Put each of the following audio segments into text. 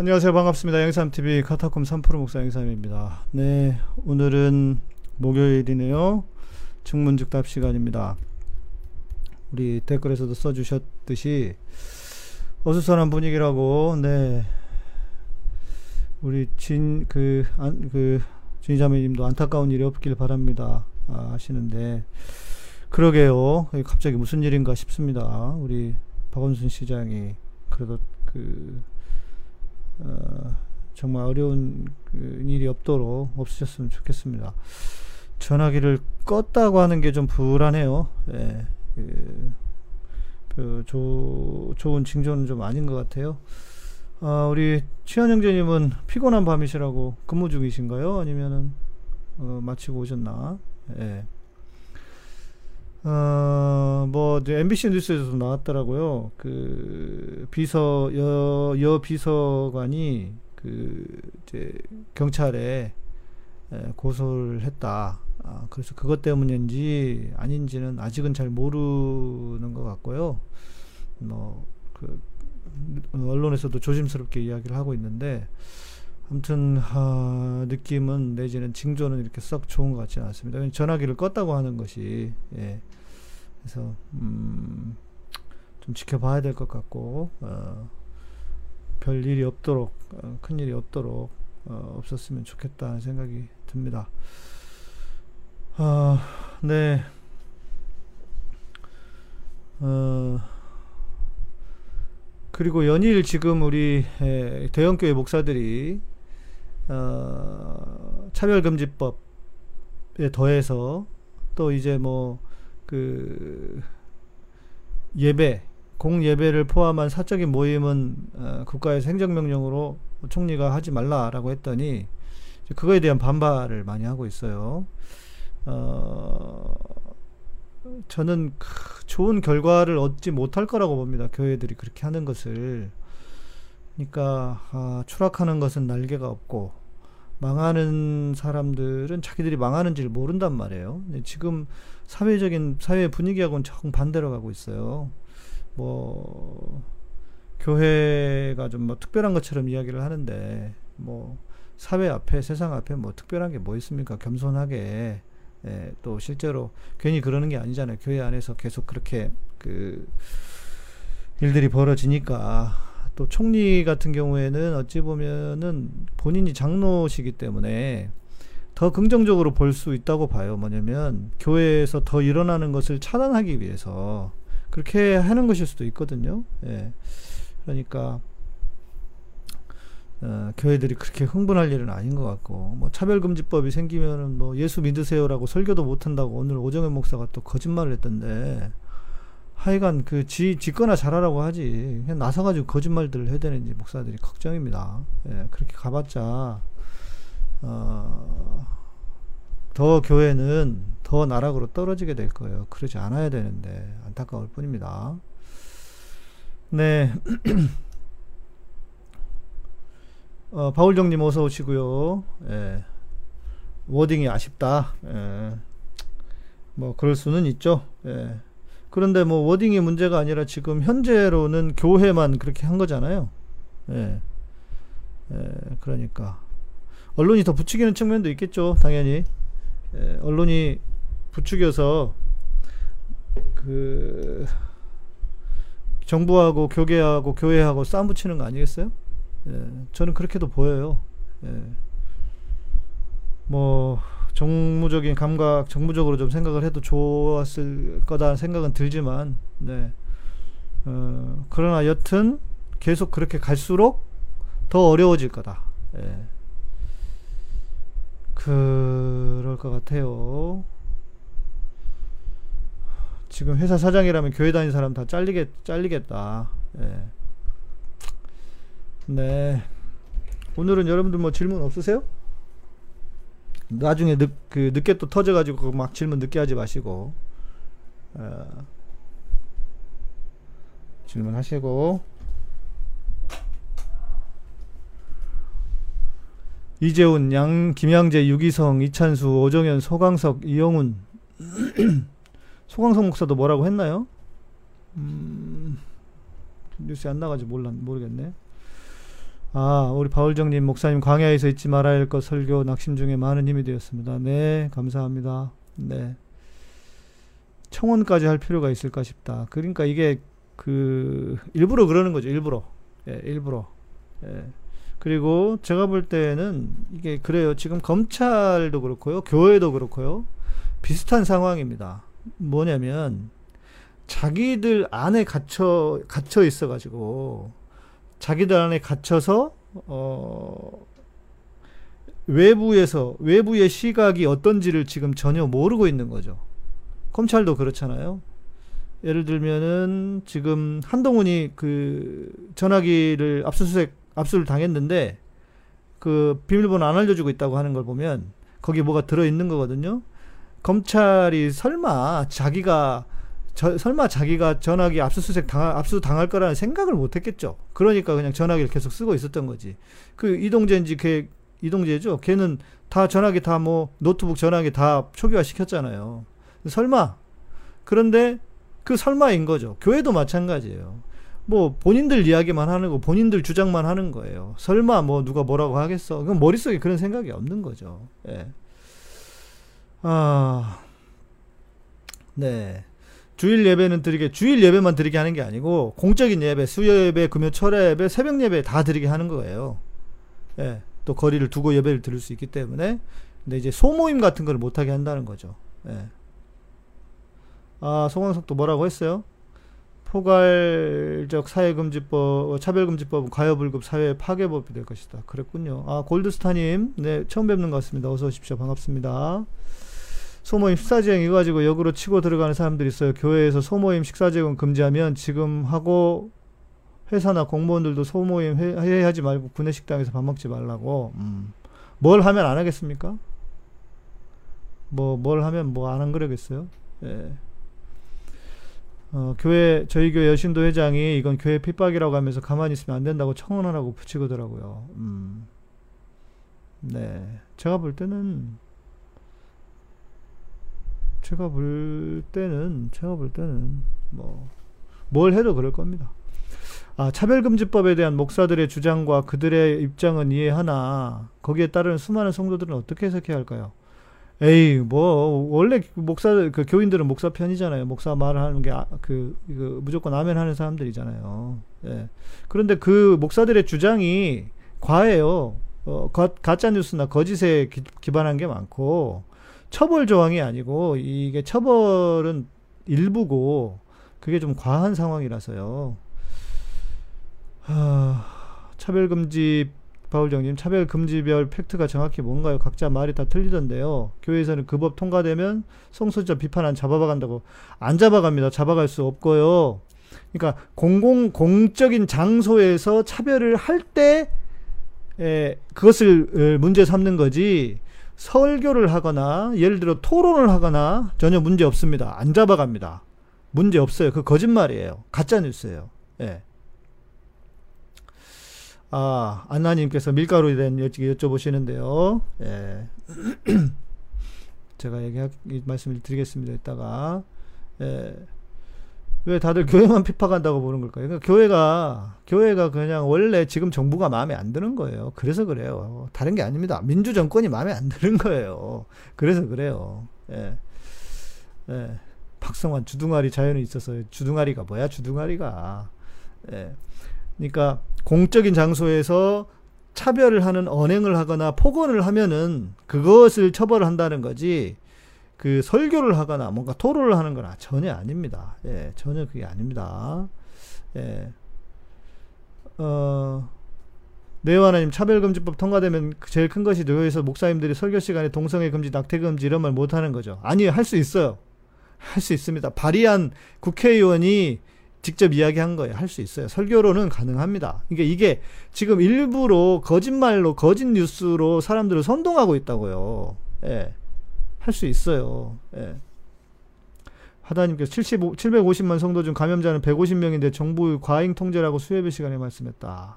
안녕하세요. 반갑습니다. 영삼TV 카타콤 3프로 목사 영삼입니다. 네, 오늘은 목요일이네요. 증문즉답 시간입니다. 우리 댓글에서도 써주셨듯이 어수선한 분위기라고, 네. 우리 진, 그, 안, 그, 진자매님도 안타까운 일이 없길 바랍니다. 아, 하시는데, 그러게요. 갑자기 무슨 일인가 싶습니다. 우리 박원순 시장이 그래도 그 어, 정말 어려운 그 일이 없도록 없으셨으면 좋겠습니다. 전화기를 껐다고 하는 게 좀 불안해요. 예, 그, 그 조, 좋은 징조는 좀 아닌 것 같아요. 아, 우리 취한 형제님은 피곤한 밤이시라고 근무 중이신가요? 아니면은 어, 마치고 오셨나? 예. 어, 뭐, MBC 뉴스에서도 나왔더라고요. 그, 비서, 여, 여 비서관이, 그, 이제, 경찰에 고소를 했다. 아, 그래서 그것 때문인지 아닌지는 아직은 잘 모르는 것 같고요. 뭐, 그, 언론에서도 조심스럽게 이야기를 하고 있는데, 아무튼 하, 느낌은 내지는 징조는 이렇게 썩 좋은 것 같지는 않습니다. 전화기를 껐다고 하는 것이 예. 그래서 음, 좀 지켜봐야 될 것 같고 어, 별 일이 없도록 어, 큰 일이 없도록 어, 없었으면 좋겠다는 생각이 듭니다. 아, 네. 어, 그리고 연일 지금 우리 대형교회 목사들이 어, 차별금지법에 더해서 또 이제 뭐 그 예배 공예배를 포함한 사적인 모임은 어, 국가에서 행정명령으로 총리가 하지 말라라고 했더니 그거에 대한 반발을 많이 하고 있어요. 어, 저는 좋은 결과를 얻지 못할 거라고 봅니다. 교회들이 그렇게 하는 것을. 그러니까 아, 추락하는 것은 날개가 없고 망하는 사람들은 자기들이 망하는지를 모른단 말이에요. 지금 사회적인 사회 분위기하고는 조금 반대로 가고 있어요. 뭐 교회가 좀 뭐 특별한 것처럼 이야기를 하는데 뭐 사회 앞에 세상 앞에 뭐 특별한 게 뭐 있습니까? 겸손하게 예, 또 실제로 괜히 그러는 게 아니잖아요. 교회 안에서 계속 그렇게 그 일들이 벌어지니까 또 총리 같은 경우에는 어찌 보면은 본인이 장로시기 때문에 더 긍정적으로 볼 수 있다고 봐요. 뭐냐면 교회에서 더 일어나는 것을 차단하기 위해서 그렇게 하는 것일 수도 있거든요. 예. 그러니까 어, 교회들이 그렇게 흥분할 일은 아닌 것 같고 뭐 차별금지법이 생기면은 뭐 예수 믿으세요라고 설교도 못한다고 오늘 오정현 목사가 또 거짓말을 했던데 하여간 그 지, 짓거나 잘하라고 하지. 그냥 나서가지고 거짓말들을 해야 되는지 목사들이 걱정입니다. 예, 그렇게 가봤자, 어, 더 교회는 더 나락으로 떨어지게 될 거예요. 그러지 않아야 되는데, 안타까울 뿐입니다. 네. 어, 바울정님 어서 오시고요. 예. 워딩이 아쉽다. 예. 뭐, 그럴 수는 있죠. 예. 그런데 뭐 워딩이 문제가 아니라 지금 현재로는 교회만 그렇게 한 거잖아요. 예. 예, 그러니까. 언론이 더 부추기는 측면도 있겠죠, 당연히. 예, 언론이 부추겨서 그 정부하고 교계하고 교회하고 싸움 붙이는 거 아니겠어요? 예, 저는 그렇게도 보여요. 예. 뭐 정무적인 감각, 정무적으로 좀 생각을 해도 좋았을 거다 생각은 들지만, 네. 어, 그러나 여튼 계속 그렇게 갈수록 더 어려워질 거다. 예. 그럴 것 같아요. 지금 회사 사장이라면 교회 다니는 사람 다 잘리겠, 잘리겠다. 예. 네. 오늘은 여러분들 뭐 질문 없으세요? 나중에 늦, 그 늦게 또 터져가지고 막 질문 늦게 하지 마시고 어, 질문하시고 이재훈, 양, 김양재, 유기성, 이찬수, 오정현, 소강석, 이영훈 소강석 목사도 뭐라고 했나요? 음, 뉴스에 안 나가지 몰라 모르겠네. 아, 우리 바울정님 목사님 광야에서 잊지 말아야 할 것 설교 낙심 중에 많은 힘이 되었습니다. 네, 감사합니다. 네. 청원까지 할 필요가 있을까 싶다. 그러니까 이게 그 일부러 그러는 거죠. 일부러. 예, 일부러. 예. 그리고 제가 볼 때는 이게 그래요. 지금 검찰도 그렇고요. 교회도 그렇고요. 비슷한 상황입니다. 뭐냐면 자기들 안에 갇혀 갇혀 있어 가지고 자기들 안에 갇혀서 어 외부에서 외부의 시각이 어떤지를 지금 전혀 모르고 있는 거죠. 검찰도 그렇잖아요. 예를 들면은 지금 한동훈이 그 전화기를 압수수색 압수를 당했는데 그 비밀번호 안 알려주고 있다고 하는 걸 보면 거기 뭐가 들어 있는 거거든요. 검찰이 설마 자기가 저, 설마 자기가 전화기 압수수색 당할, 압수 당할 거라는 생각을 못 했겠죠. 그러니까 그냥 전화기를 계속 쓰고 있었던 거지. 그 이동재인지 걔, 이동재죠. 걔는 다 전화기 다 뭐 노트북 전화기 다 초기화 시켰잖아요. 설마. 그런데 그 설마인 거죠. 교회도 마찬가지예요. 뭐 본인들 이야기만 하는 거, 본인들 주장만 하는 거예요. 설마 뭐 누가 뭐라고 하겠어? 그럼 머릿속에 그런 생각이 없는 거죠. 예. 아, 네. 주일 예배는 드리게, 주일 예배만 드리게 하는 게 아니고, 공적인 예배, 수요 예배, 금요 철야 예배, 새벽 예배 다 드리게 하는 거예요. 예. 또 거리를 두고 예배를 드릴 수 있기 때문에. 근데 이제 소모임 같은 걸 못하게 한다는 거죠. 예. 아, 송광석도 뭐라고 했어요? 포괄적 사회금지법, 차별금지법은 가여불급 사회 파괴법이 될 것이다. 그랬군요. 아, 골드스타님, 네, 처음 뵙는 것 같습니다. 어서 오십시오. 반갑습니다. 소모임 식사제공 이거 가지고 역으로 치고 들어가는 사람들이 있어요. 교회에서 소모임 식사제공 금지하면 지금 하고 회사나 공무원들도 소모임 회, 하지 말고 구내식당에서 밥 먹지 말라고. 음. 뭘 하면 안 하겠습니까? 뭐, 뭘 하면 뭐 안 한 그러겠어요? 예. 어, 교회 저희 교회 여신도 회장이 이건 교회 핍박이라고 하면서 가만히 있으면 안 된다고 청원하라고 붙이고더라고요. 음. 네, 제가 볼 때는 제가 볼 때는 제가 볼 때는 뭐 뭘 해도 그럴 겁니다. 아, 차별금지법에 대한 목사들의 주장과 그들의 입장은 이해하나 거기에 따른 수많은 성도들은 어떻게 해석해야 할까요? 에이 뭐 원래 목사 그 교인들은 목사 편이잖아요. 목사 말을 하는 게그 아, 그, 무조건 아멘 하는 사람들이잖아요. 예. 그런데 그 목사들의 주장이 과해요. 어, 가, 가짜 뉴스나 거짓에 기, 기반한 게 많고 처벌 조항이 아니고 이게 처벌은 일부고 그게 좀 과한 상황이라서요. 하, 차별금지 바울정님 차별금지별 팩트가 정확히 뭔가요? 각자 말이 다 틀리던데요. 교회에서는 그 법 통과되면 성소자 비판 안 잡아간다고 안 잡아갑니다. 잡아갈 수 없고요. 그러니까 공공 공적인 장소에서 차별을 할 때 그것을 문제 삼는 거지. 설교를 하거나 예를 들어 토론을 하거나 전혀 문제 없습니다. 안 잡아갑니다. 문제 없어요. 그 거짓말이에요. 가짜 뉴스예요. 예. 아, 안나님께서 밀가루에 대한 여쭤보시는데요. 예. 제가 얘기, 말씀을 드리겠습니다. 이따가. 예. 왜 다들 교회만 핍박한다고 보는 걸까요? 그러니까 교회가, 교회가 그냥 원래 지금 정부가 마음에 안 드는 거예요. 그래서 그래요. 다른 게 아닙니다. 민주 정권이 마음에 안 드는 거예요. 그래서 그래요. 예. 예. 박성환 주둥아리 자연이 있어서 주둥아리가 뭐야, 주둥아리가. 예. 그러니까 공적인 장소에서 차별을 하는 언행을 하거나 폭언을 하면은 그것을 처벌을 한다는 거지. 그 설교를 하거나 뭔가 토론을 하는 건 전혀 아닙니다. 예, 전혀 그게 아닙니다. 예. 어, 내와나님 차별금지법 통과되면 제일 큰 것이 교회에서 목사님들이 설교 시간에 동성애 금지, 낙태 금지 이런 말 못하는 거죠. 아니요, 할수 있어요. 할 수 있습니다. 발의한 국회의원이 직접 이야기한 거예요. 할 수 있어요. 설교로는 가능합니다. 그러니까 이게 지금 일부러 거짓말로 거짓 뉴스로 사람들을 선동하고 있다고요. 예. 할 수 있어요. 예. 하다님께서 75, 750만 성도 중 감염자는 150명인데 정부 과잉 통제라고 수요일 시간에 말씀했다.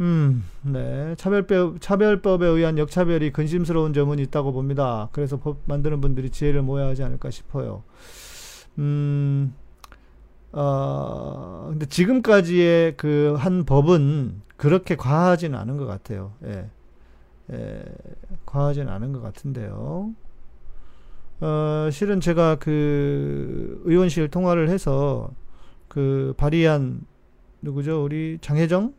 음, 네. 차별법, 차별법에 의한 역차별이 근심스러운 점은 있다고 봅니다. 그래서 법 만드는 분들이 지혜를 모아야 하지 않을까 싶어요. 음, 어, 근데 지금까지의 그 한 법은 그렇게 과하지는 않은 것 같아요. 예. 예, 과하지는 않은 것 같은데요. 어, 실은 제가 그 의원실 통화를 해서 그 발의한 누구죠? 우리 장혜정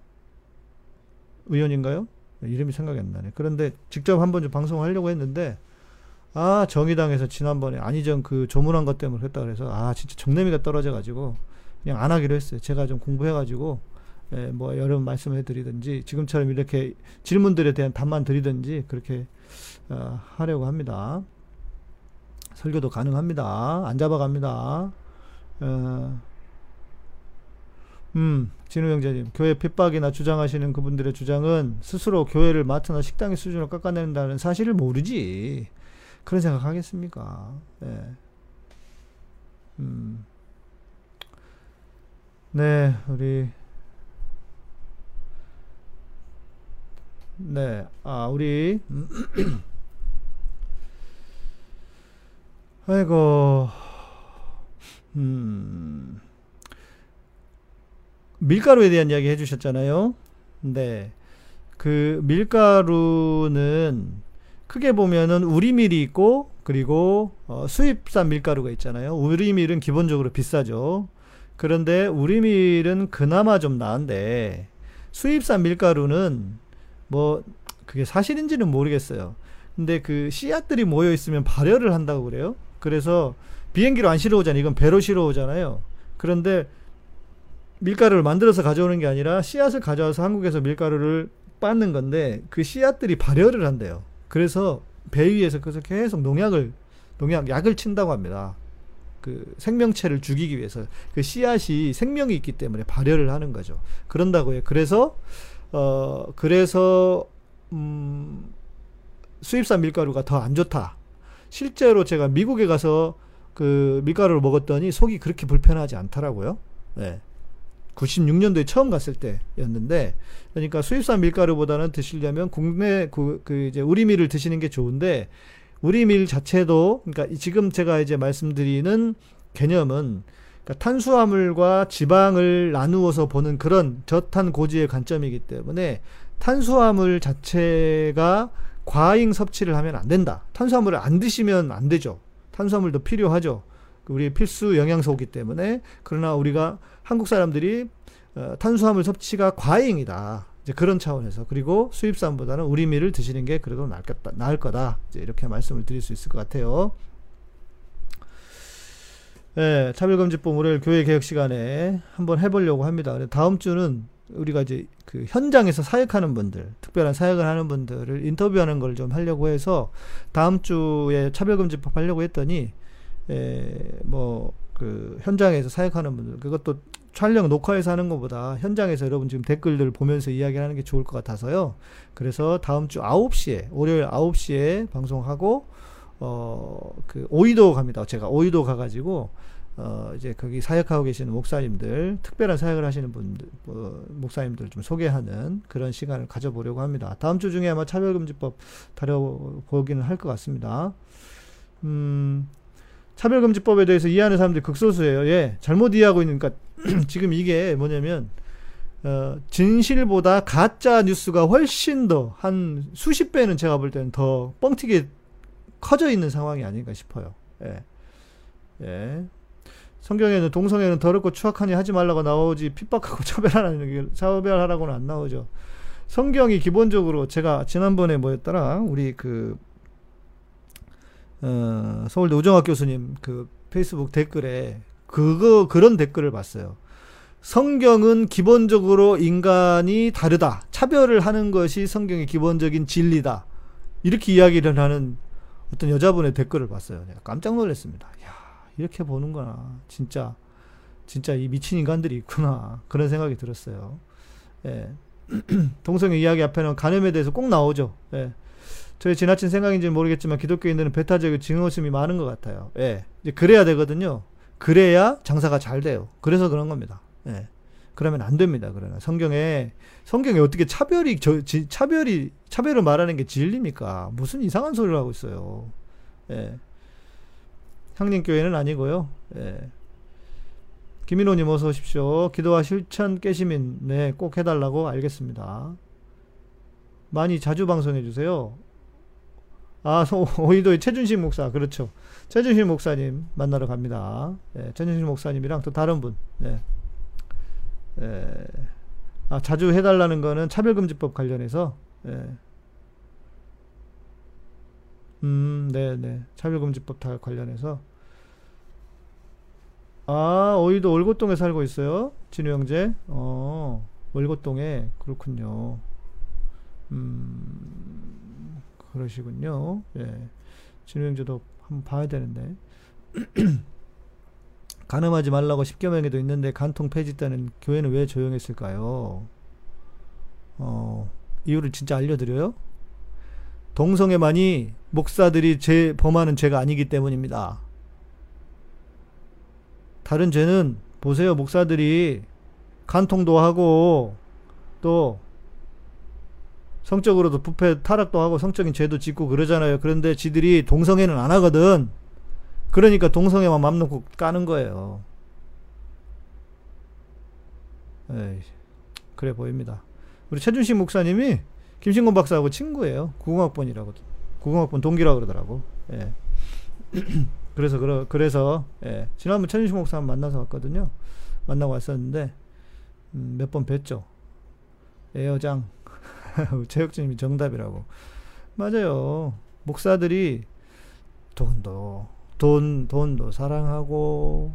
의원인가요? 이름이 생각이 안 나네. 그런데 직접 한번 좀 방송하려고 했는데 아 정의당에서 지난번에 안희정 그 조문한 것 때문에 했다 그래서 아 진짜 정내미가 떨어져 가지고 그냥 안 하기로 했어요. 제가 좀 공부해 가지고 예, 뭐 여러 번 말씀해 드리든지 지금처럼 이렇게 질문들에 대한 답만 드리든지 그렇게 어, 하려고 합니다. 설교도 가능합니다. 안 잡아갑니다. 어, 음, 진우 형제님, 교회 핍박이나 주장하시는 그분들의 주장은 스스로 교회를 마트나 식당의 수준을 깎아낸다는 사실을 모르지. 그런 생각 하겠습니까? 네. 음. 네, 우리, 네, 아, 우리, 아이고, 음, 밀가루에 대한 이야기 해주셨잖아요. 네. 그 밀가루는 크게 보면은 우리밀이 있고 그리고 어, 수입산 밀가루가 있잖아요. 우리밀은 기본적으로 비싸죠. 그런데 우리밀은 그나마 좀 나은데 수입산 밀가루는 뭐 그게 사실인지는 모르겠어요. 근데 그 씨앗들이 모여 있으면 발열을 한다고 그래요. 그래서 비행기로 안 실어 오잖아요. 이건 배로 실어 오잖아요. 그런데 밀가루를 만들어서 가져오는 게 아니라 씨앗을 가져와서 한국에서 밀가루를 빻는 건데 그 씨앗들이 발열을 한대요. 그래서 배 위에서 그래서 계속 농약을 농약 약을 친다고 합니다. 그 생명체를 죽이기 위해서 그 씨앗이 생명이 있기 때문에 발열을 하는 거죠. 그런다고요. 그래서 어 그래서 음 수입산 밀가루가 더 안 좋다. 실제로 제가 미국에 가서 그 밀가루를 먹었더니 속이 그렇게 불편하지 않더라고요. 네. 96년도에 처음 갔을 때였는데 그러니까 수입산 밀가루보다는 드시려면 국내 그, 그 이제 우리밀을 드시는 게 좋은데 우리밀 자체도 그러니까 지금 제가 이제 말씀드리는 개념은 그러니까 탄수화물과 지방을 나누어서 보는 그런 저탄 고지의 관점이기 때문에 탄수화물 자체가 과잉 섭취를 하면 안 된다. 탄수화물을 안 드시면 안 되죠. 탄수화물도 필요하죠. 우리 필수 영양소이기 때문에 그러나 우리가 한국 사람들이 어, 탄수화물 섭취가 과잉이다. 이제 그런 차원에서 그리고 수입산보다는 우리밀을 드시는 게 그래도 낫겠다, 나을 거다. 이제 이렇게 말씀을 드릴 수 있을 것 같아요. 네, 차별금지법 을 교회 개혁 시간에 한번 해보려고 합니다. 다음 주는 우리가 이제 그 현장에서 사역하는 분들, 특별한 사역을 하는 분들을 인터뷰하는 걸 좀 하려고 해서 다음 주에 차별금지법 하려고 했더니 에, 뭐, 그, 현장에서 사역하는 분들, 그것도 촬영, 녹화해서 하는 것보다 현장에서 여러분 지금 댓글들 보면서 이야기하는 게 좋을 것 같아서요. 그래서 다음 주 9시에, 월요일 9시에 방송하고, 어, 그, 오이도 갑니다. 제가 오이도 가가지고, 어, 이제 거기 사역하고 계시는 목사님들, 특별한 사역을 하시는 분들, 어, 목사님들 좀 소개하는 그런 시간을 가져보려고 합니다. 다음 주 중에 아마 차별금지법 다뤄보기는 할 것 같습니다. 음, 차별금지법에 대해서 이해하는 사람들이 극소수예요. 예, 잘못 이해하고 있는, 그러니까 지금 이게 뭐냐면, 어, 진실보다 가짜 뉴스가 훨씬 더, 한 수십 배는 제가 볼 때는 더 뻥튀기 커져 있는 상황이 아닌가 싶어요. 예. 예. 성경에는 동성애는 더럽고 추악하니 하지 말라고 나오지 핍박하고 차별하라는 차별하라고는 안 나오죠. 성경이 기본적으로 제가 지난번에 뭐였더라 우리 그 어, 서울대 우정학 교수님 그 페이스북 댓글에 그거 그런 댓글을 봤어요. 성경은 기본적으로 인간이 다르다. 차별을 하는 것이 성경의 기본적인 진리다. 이렇게 이야기를 하는 어떤 여자분의 댓글을 봤어요. 깜짝 놀랐습니다. 야, 이렇게 보는구나. 진짜, 진짜 이 미친 인간들이 있구나. 그런 생각이 들었어요. 예. 동성애 이야기 앞에는 간염에 대해서 꼭 나오죠. 예. 저의 지나친 생각인지는 모르겠지만 기독교인들은 배타적인 증오심이 많은 것 같아요. 예. 이제 그래야 되거든요. 그래야 장사가 잘 돼요. 그래서 그런 겁니다. 예. 그러면 안 됩니다. 그러나 성경에 성경에 어떻게 차별이 저 지, 차별이 차별을 말하는 게 진리입니까? 무슨 이상한 소리를 하고 있어요. 예. 향림교회는 아니고요. 예. 김인호님 어서 오십시오. 기도와 실천 깨시민 네 꼭 해달라고 알겠습니다. 많이 자주 방송해 주세요. 아 오이도의 최준식 목사 그렇죠. 최준식 목사님 만나러 갑니다. 네, 최준식 목사님이랑 또 다른 분. 네. 네. 아 자주 해달라는 거는 차별금지법 관련해서. 네. 음, 네, 네. 차별금지법 다 관련해서. 아, 어이도 월곶동에 살고 있어요? 진우 형제? 어, 월곶동에. 그렇군요. 음, 그러시군요. 예. 진우 형제도 한번 봐야 되는데. 간음하지 말라고 십계명에도 있는데 간통 폐지 때는 교회는 왜 조용했을까요? 어, 이유를 진짜 알려드려요? 동성애만이 목사들이 제 범하는 죄가 아니기 때문입니다. 다른 죄는 보세요. 목사들이 간통도 하고 또 성적으로도 부패 타락도 하고 성적인 죄도 짓고 그러잖아요. 그런데 지들이 동성애는 안 하거든. 그러니까 동성애만 맘 놓고 까는 거예요. 에이, 그래 보입니다. 우리 최준식 목사님이 김신곤 박사하고 친구예요. 구공학번이라고. 구공학번 동기라고 그러더라고. 예. 그래서, 그러, 그래서, 예. 지난번 최준식 목사 만나서 왔거든요. 만나고 왔었는데, 음, 몇번 뵀죠. 애여장. 체육진님이 정답이라고. 맞아요. 목사들이 돈도, 돈, 돈도 사랑하고,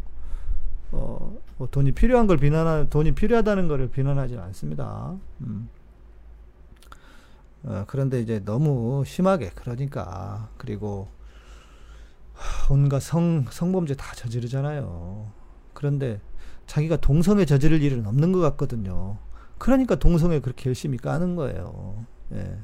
어, 뭐 돈이 필요한 걸 비난하, 돈이 필요하다는 것을 비난하지 않습니다. 음. 어, 그런데 이제 너무 심하게 그러니까 그리고 온갖 성 성범죄 다 저지르잖아요. 그런데 자기가 동성애 저지를 일은 없는 것 같거든요. 그러니까 동성애 그렇게 열심히 까는 거예요. 예.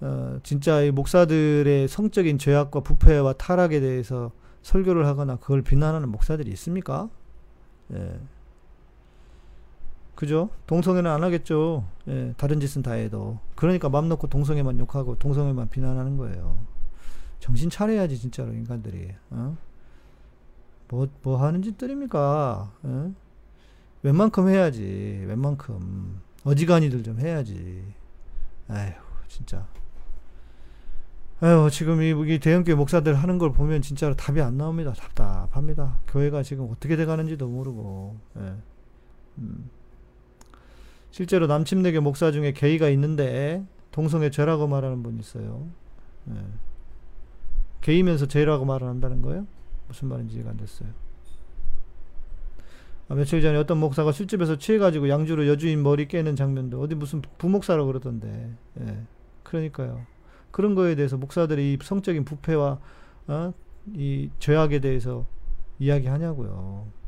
어, 진짜 이 목사들의 성적인 죄악과 부패와 타락에 대해서 설교를 하거나 그걸 비난하는 목사들이 있습니까? 예. 그죠? 동성애는 안 하겠죠. 예, 다른 짓은 다 해도. 그러니까 맘 놓고 동성애만 욕하고 동성애만 비난하는 거예요. 정신 차려야지, 진짜로, 인간들이. 어? 뭐, 뭐 하는 짓들입니까? 어? 웬만큼 해야지, 웬만큼. 어지간히들 좀 해야지. 아휴, 진짜. 아휴, 지금 이, 이 대형교회 목사들 하는 걸 보면 진짜로 답이 안 나옵니다. 답답합니다. 교회가 지금 어떻게 돼가는지도 모르고. 예. 음. 실제로 남침내교 목사 중에 게이가 있는데 동성애 죄라고 말하는 분이 있어요. 네. 게이면서 죄라고 말을 한다는 거예요? 무슨 말인지 이해가 안 됐어요. 아, 며칠 전에 어떤 목사가 술집에서 취해가지고 양주로 여주인 머리 깨는 장면도 어디 무슨 부목사라고 그러던데. 예. 그러니까요. 그런 거에 대해서 목사들이 성적인 부패와 어? 이 죄악에 대해서 이야기하냐고요.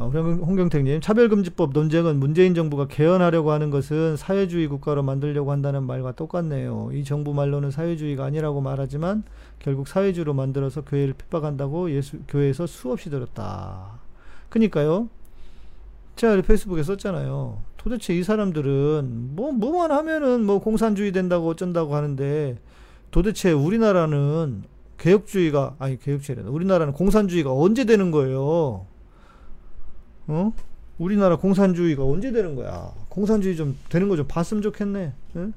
어, 홍경택님, 차별금지법 논쟁은 문재인 정부가 개헌하려고 하는 것은 사회주의 국가로 만들려고 한다는 말과 똑같네요. 이 정부 말로는 사회주의가 아니라고 말하지만 결국 사회주의로 만들어서 교회를 핍박한다고 예수, 교회에서 수없이 들었다. 그니까요. 제가 페이스북에 썼잖아요. 도대체 이 사람들은 뭐, 뭐만 하면은 뭐 공산주의 된다고 어쩐다고 하는데 도대체 우리나라는 개혁주의가, 아니 개혁주의라 우리나라는 공산주의가 언제 되는 거예요? 어? 우리나라 공산주의가 언제 되는 거야? 공산주의 좀 되는 거 좀 봤으면 좋겠네. 예?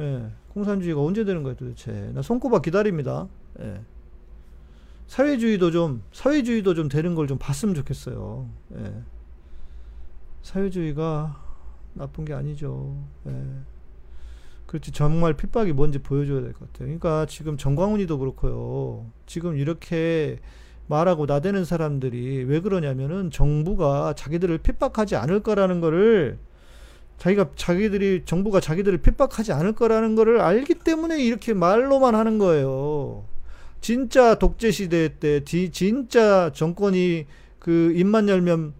예, 공산주의가 언제 되는 거야 도대체? 나 손꼽아 기다립니다. 예. 사회주의도 좀 사회주의도 좀 되는 걸 좀 봤으면 좋겠어요. 예. 사회주의가 나쁜 게 아니죠. 예. 그렇지 정말 핍박이 뭔지 보여줘야 될 것 같아요. 그러니까 지금 정광훈이도 그렇고요. 지금 이렇게 말하고 나대는 사람들이 왜 그러냐면은 정부가 자기들을 핍박하지 않을 거라는 거를 자기가 자기들이 정부가 자기들을 핍박하지 않을 거라는 거를 알기 때문에 이렇게 말로만 하는 거예요. 진짜 독재 시대 때 디, 진짜 정권이 그 입만 열면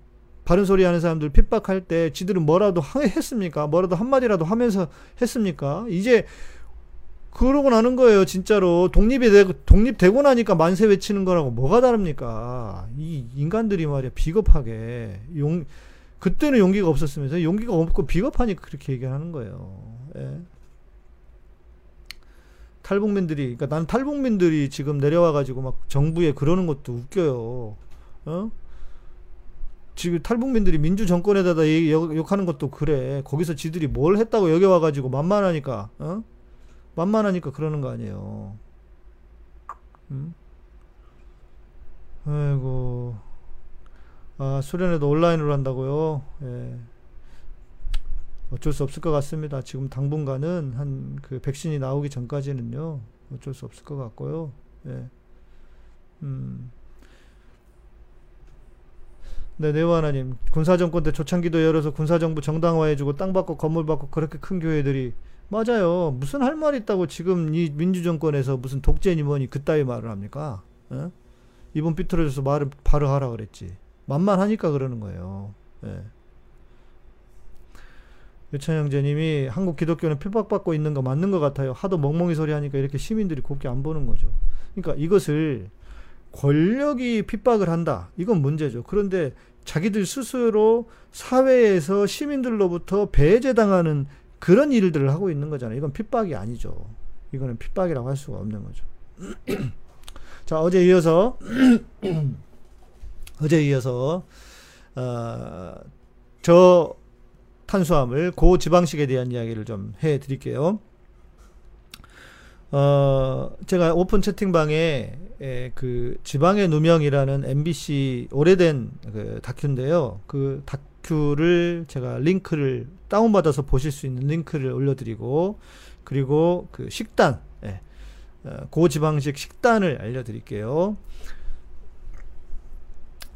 바른 소리 하는 사람들 핍박할 때 지들은 뭐라도 했습니까? 뭐라도 한마디라도 하면서 했습니까? 이제 그러고 나는 거예요, 진짜로. 독립이 되고, 독립되고 나니까 만세 외치는 거라고 뭐가 다릅니까? 이 인간들이 말이야, 비겁하게. 용, 그때는 용기가 없었으면서 용기가 없고 비겁하니까 그렇게 얘기하는 거예요. 예. 탈북민들이 그러니까 나는 탈북민들이 지금 내려와 가지고 막 정부에 그러는 것도 웃겨요. 어? 지금 탈북민들이 민주 정권에다가 욕하는 것도 그래. 거기서 지들이 뭘 했다고 여기 와 가지고 만만하니까 어? 만만하니까 그러는 거 아니에요. 음? 아이고. 아, 수련회도 온라인으로 한다고요? 예. 어쩔 수 없을 것 같습니다. 지금 당분간은 한 그 백신이 나오기 전까지는요. 어쩔 수 없을 것 같고요. 예. 음. 네, 네오 하나님. 군사정권 때 조창기도 열어서 군사정부 정당화해주고 땅 받고 건물 받고 그렇게 큰 교회들이 맞아요. 무슨 할 말 있다고 지금 이 민주정권에서 무슨 독재니 뭐니 그따위 말을 합니까? 예? 이번 삐뚤어져서 말을 바로 하라 그랬지. 만만하니까 그러는 거예요. 예. 유찬 형제님이 한국 기독교는 핍박받고 있는 거 맞는 것 같아요. 하도 멍멍이 소리 하니까 이렇게 시민들이 곱게 안 보는 거죠. 그러니까 이것을 권력이 핍박을 한다. 이건 문제죠. 그런데 자기들 스스로 사회에서 시민들로부터 배제당하는 그런 일들을 하고 있는 거잖아요. 이건 핍박이 아니죠. 이거는 핍박이라고 할 수가 없는 거죠. 자, 어제 이어서 어제 이어서 어, 저 탄수화물 고지방식에 대한 이야기를 좀 해 드릴게요. 어, 제가 오픈 채팅방에 에, 그 지방의 누명이라는 MBC 오래된 그 다큐인데요. 그 다큐를 제가 링크를 다운받아서 보실 수 있는 링크를 올려드리고 그리고 그 식단 예, 어, 고지방식 식단을 알려드릴게요.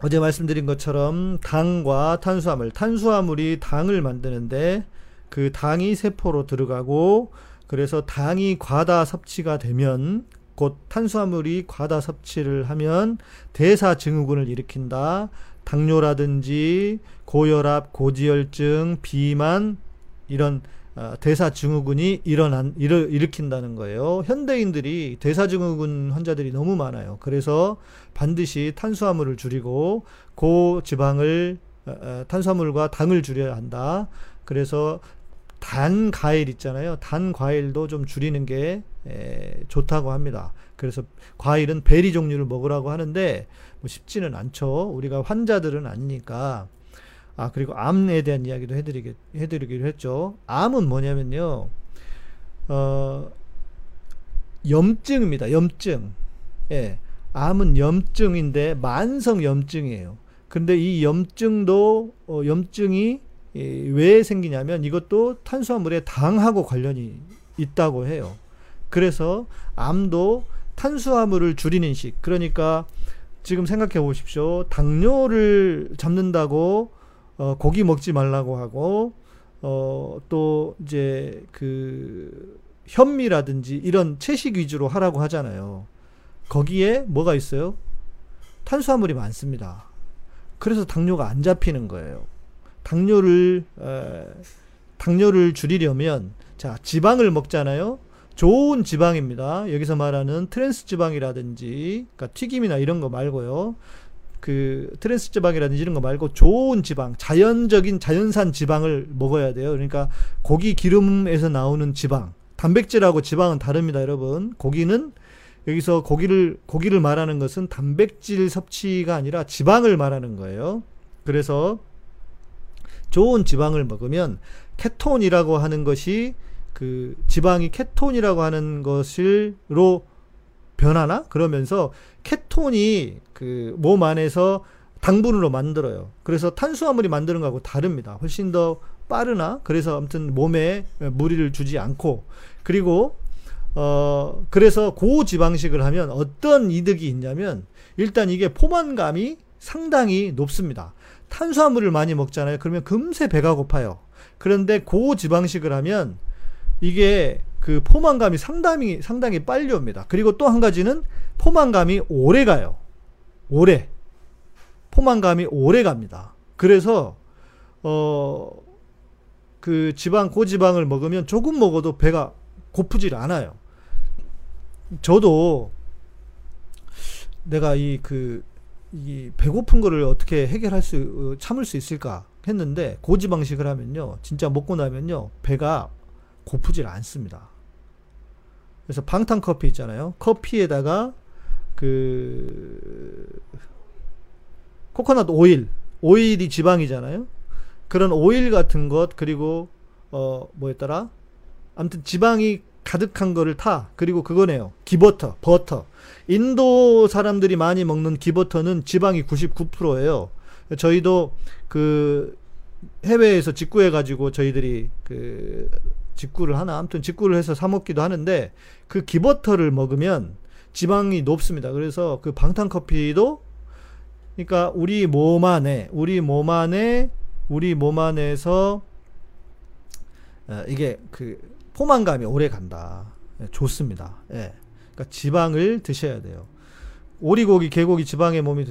어제 말씀드린 것처럼 당과 탄수화물, 탄수화물이 당을 만드는데 그 당이 세포로 들어가고 그래서 당이 과다 섭취가 되면 곧 탄수화물이 과다 섭취를 하면 대사 증후군을 일으킨다. 당뇨라든지 고혈압, 고지혈증, 비만 이런 어, 대사 증후군이 일어난 일을 일으킨다는 거예요. 현대인들이 대사 증후군 환자들이 너무 많아요. 그래서 반드시 탄수화물을 줄이고 고지방을 어, 어, 탄수화물과 당을 줄여야 한다. 그래서 단 과일 있잖아요. 단 과일도 좀 줄이는 게 에, 좋다고 합니다. 그래서 과일은 베리 종류를 먹으라고 하는데 뭐 쉽지는 않죠. 우리가 환자들은 아니니까 아, 그리고 암에 대한 이야기도 해드리기, 해드리기로 했죠. 암은 뭐냐면요. 어, 염증입니다. 염증. 예. 암은 염증인데 만성 염증이에요. 근데 이 염증도, 어, 염증이 왜 생기냐면 이것도 탄수화물에 당하고 관련이 있다고 해요. 그래서 암도 탄수화물을 줄이는 식. 그러니까 지금 생각해 보십시오. 당뇨를 잡는다고 어, 고기 먹지 말라고 하고 어, 또 이제 그 현미라든지 이런 채식 위주로 하라고 하잖아요. 거기에 뭐가 있어요? 탄수화물이 많습니다. 그래서 당뇨가 안 잡히는 거예요. 당뇨를 에, 당뇨를 줄이려면 자 지방을 먹잖아요. 좋은 지방입니다. 여기서 말하는 트랜스 지방이라든지 그러니까 튀김이나 이런 거 말고요. 그 트랜스 지방이라든지 이런 거 말고 좋은 지방, 자연적인 자연산 지방을 먹어야 돼요. 그러니까 고기 기름에서 나오는 지방, 단백질하고 지방은 다릅니다, 여러분. 고기는 여기서 고기를 고기를 말하는 것은 단백질 섭취가 아니라 지방을 말하는 거예요. 그래서 좋은 지방을 먹으면 케톤이라고 하는 것이 그 지방이 케톤이라고 하는 것을로 변하나? 그러면서 케톤이 그 몸 안에서 당분으로 만들어요. 그래서 탄수화물이 만드는 거하고 다릅니다. 훨씬 더 빠르나? 그래서 아무튼 몸에 무리를 주지 않고 그리고 어 그래서 고지방식을 하면 어떤 이득이 있냐면 일단 이게 포만감이 상당히 높습니다. 탄수화물을 많이 먹잖아요. 그러면 금세 배가 고파요. 그런데 고지방식을 하면 이게 그 포만감이 상당히 상당히 빨리 옵니다. 그리고 또 한 가지는 포만감이 오래 가요. 오래. 포만감이 오래 갑니다. 그래서 어 그 지방 고지방을 먹으면 조금 먹어도 배가 고프질 않아요. 저도 내가 이그 이 배고픈 거를 어떻게 해결할 수 어, 참을 수 있을까 했는데 고지방식을 하면요 진짜 먹고 나면요 배가 고프질 않습니다. 그래서 방탄 커피 있잖아요. 커피에다가 그 코코넛 오일, 오일이 지방이잖아요. 그런 오일 같은 것 그리고 어 뭐였더라? 아무튼 지방이 가득한 거를 타. 그리고 그거네요. 기버터, 버터. 인도 사람들이 많이 먹는 기버터는 지방이 99%예요. 저희도 그 해외에서 직구해 가지고 저희들이 그 직구를 하나 아무튼 직구를 해서 사 먹기도 하는데 그 기버터를 먹으면 지방이 높습니다. 그래서 그 방탄 커피도 그러니까 우리 몸 안에 우리 몸 안에 우리 몸 안에서 어, 이게 그 포만감이 오래 간다. 예, 좋습니다. 예. 그러니까 지방을 드셔야 돼요. 오리고기, 개고기 지방에 몸이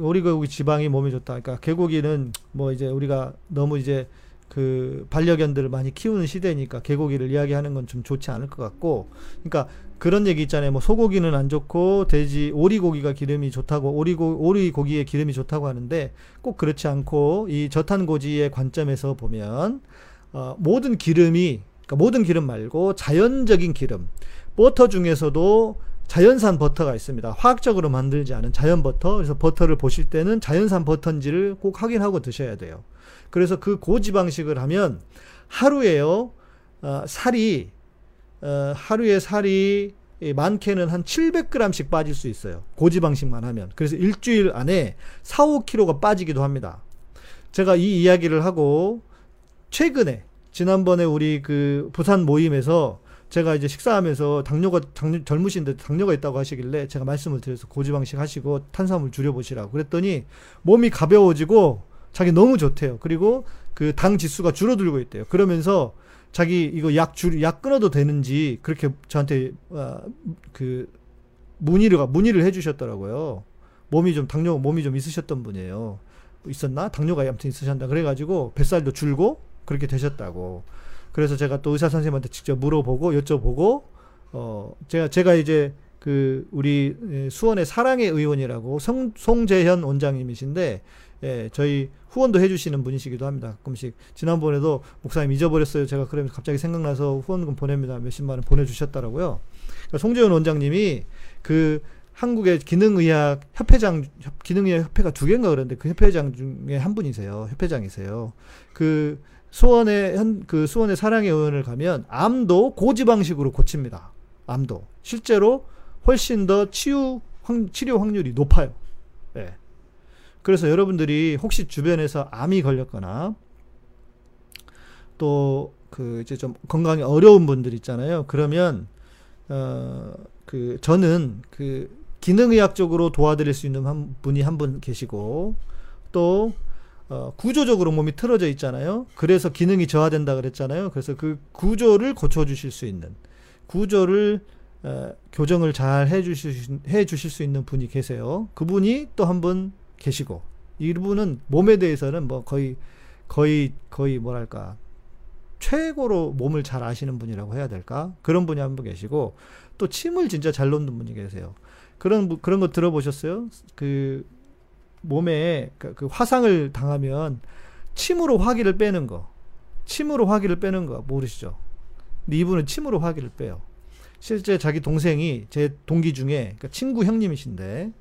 오리고기 지방이 몸에 좋다. 그러니까 개고기는 뭐 이제 우리가 너무 이제 그 반려견들을 많이 키우는 시대니까 개고기를 이야기하는 건 좀 좋지 않을 것 같고, 그러니까 그런 얘기 있잖아요. 뭐 소고기는 안 좋고 돼지 오리고기가 기름이 좋다고 오리고 오리고기의 기름이 좋다고 하는데 꼭 그렇지 않고 이 저탄고지의 관점에서 보면 어, 모든 기름이 그러니까 모든 기름 말고 자연적인 기름 버터 중에서도 자연산 버터가 있습니다. 화학적으로 만들지 않은 자연 버터. 그래서 버터를 보실 때는 자연산 버터인지를 꼭 확인하고 드셔야 돼요. 그래서 그 고지방식을 하면 하루에요, 어, 살이, 어, 하루에 살이 많게는 한 700g씩 빠질 수 있어요. 고지방식만 하면. 그래서 일주일 안에 4, 5kg가 빠지기도 합니다. 제가 이 이야기를 하고 최근에 지난번에 우리 그 부산 모임에서 제가 이제 식사하면서 당뇨가 당뇨, 젊으신데 당뇨가 있다고 하시길래 제가 말씀을 드려서 고지방식 하시고 탄수화물 줄여보시라고 그랬더니 몸이 가벼워지고 자기 너무 좋대요. 그리고 그 당 지수가 줄어들고 있대요. 그러면서 자기 이거 약 줄, 약 끊어도 되는지 그렇게 저한테 어, 그 문의를 문의를 해주셨더라고요. 몸이 좀 당뇨 몸이 좀 있으셨던 분이에요. 있었나? 당뇨가 아무튼 있으셨다. 그래가지고 뱃살도 줄고 그렇게 되셨다고. 그래서 제가 또 의사 선생님한테 직접 물어보고 여쭤보고 어 제가 제가 이제 그 우리 예, 수원의 사랑의 의원이라고 성, 송재현 원장님이신데 예, 저희 후원도 해주시는 분이시기도 합니다. 가끔씩 지난번에도 목사님 잊어버렸어요. 제가 그러면서 갑자기 생각나서 후원금 보냅니다. 몇십만 원 보내주셨더라고요. 그러니까 송재현 원장님이 그 한국의 기능의학 협회장 기능의학 협회가 두 개인가 그런데 그 협회장 중에 한 분이세요. 협회장이세요. 그 수원의 현, 그 수원의 사랑의 의원을 가면 암도 고지방식으로 고칩니다. 암도. 실제로 훨씬 더 치유, 확, 치료 확률이 높아요. 예. 그래서 여러분들이 혹시 주변에서 암이 걸렸거나 또 그 이제 좀 건강이 어려운 분들 있잖아요. 그러면 어 그 저는 그 기능의학적으로 도와드릴 수 있는 한 분이 한 분 계시고 또 어, 구조적으로 몸이 틀어져 있잖아요. 그래서 기능이 저하된다 그랬잖아요. 그래서 그 구조를 고쳐주실 수 있는 구조를 어, 교정을 잘 해주실, 해주실 수 있는 분이 계세요. 그분이 또 한 분 계시고 이분은 몸에 대해서는 뭐 거의 거의 거의 뭐랄까 최고로 몸을 잘 아시는 분이라고 해야 될까 그런 분이 한 분 계시고 또 침을 진짜 잘 놓는 분이 계세요. 그런 그런 거 들어보셨어요? 그 몸에 그, 그 화상을 당하면 침으로 화기를 빼는 거. 침으로 화기를 빼는 거 모르시죠? 근데 이분은 침으로 화기를 빼요. 실제 자기 동생이 제 동기 중에 그러니까 친구 형님이신데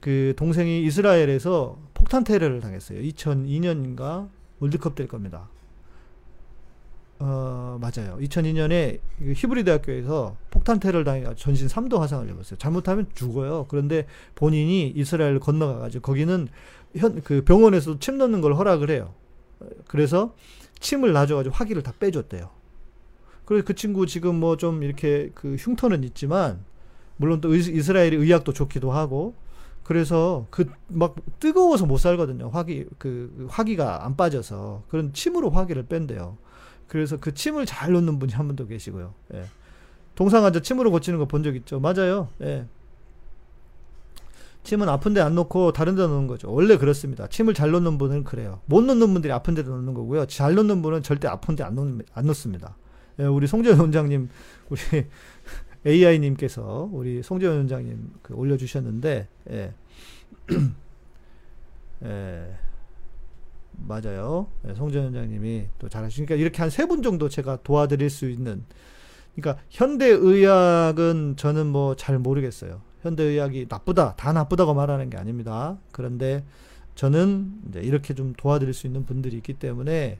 그 동생이 이스라엘에서 폭탄 테러를 당했어요. 2002년인가 월드컵 될 겁니다. 어, 맞아요. 2002년에 히브리 대학교에서 폭탄 테러를 당해 전신 3도 화상을 입었어요. 잘못하면 죽어요. 그런데 본인이 이스라엘을 건너가 가지고 거기는 현 그 병원에서 침 넣는 걸 허락을 해요. 그래서 침을 놔줘 가지고 화기를 다 빼줬대요. 그래서 그 친구 지금 뭐 좀 이렇게 그 흉터는 있지만 물론 또 이스라엘이 의학도 좋기도 하고 그래서 그 막 뜨거워서 못 살거든요. 화기 그 화기가 안 빠져서 그런 침으로 화기를 뺀대요. 그래서 그 침을 잘 놓는 분이 한 분 더 계시고요. 예. 동상 앉아 침으로 고치는 거 본 적 있죠? 맞아요. 예. 침은 아픈데 안 놓고 다른 데 놓는 거죠. 원래 그렇습니다. 침을 잘 놓는 분은 그래요. 못 놓는 분들이 아픈 데 놓는 거고요. 잘 놓는 분은 절대 아픈 데안안 놓습니다. 예, 우리 송재현 원장님, 우리 AI님께서 우리 송재현 원장님 그 올려주셨는데, 예. 예. 맞아요. 네, 송전 원장님이 또 잘하시니까 이렇게 한 세 분 정도 제가 도와드릴 수 있는 그러니까 현대 의학은 저는 뭐 잘 모르겠어요. 현대 의학이 나쁘다, 다 나쁘다고 말하는 게 아닙니다. 그런데 저는 이제 이렇게 좀 도와드릴 수 있는 분들이 있기 때문에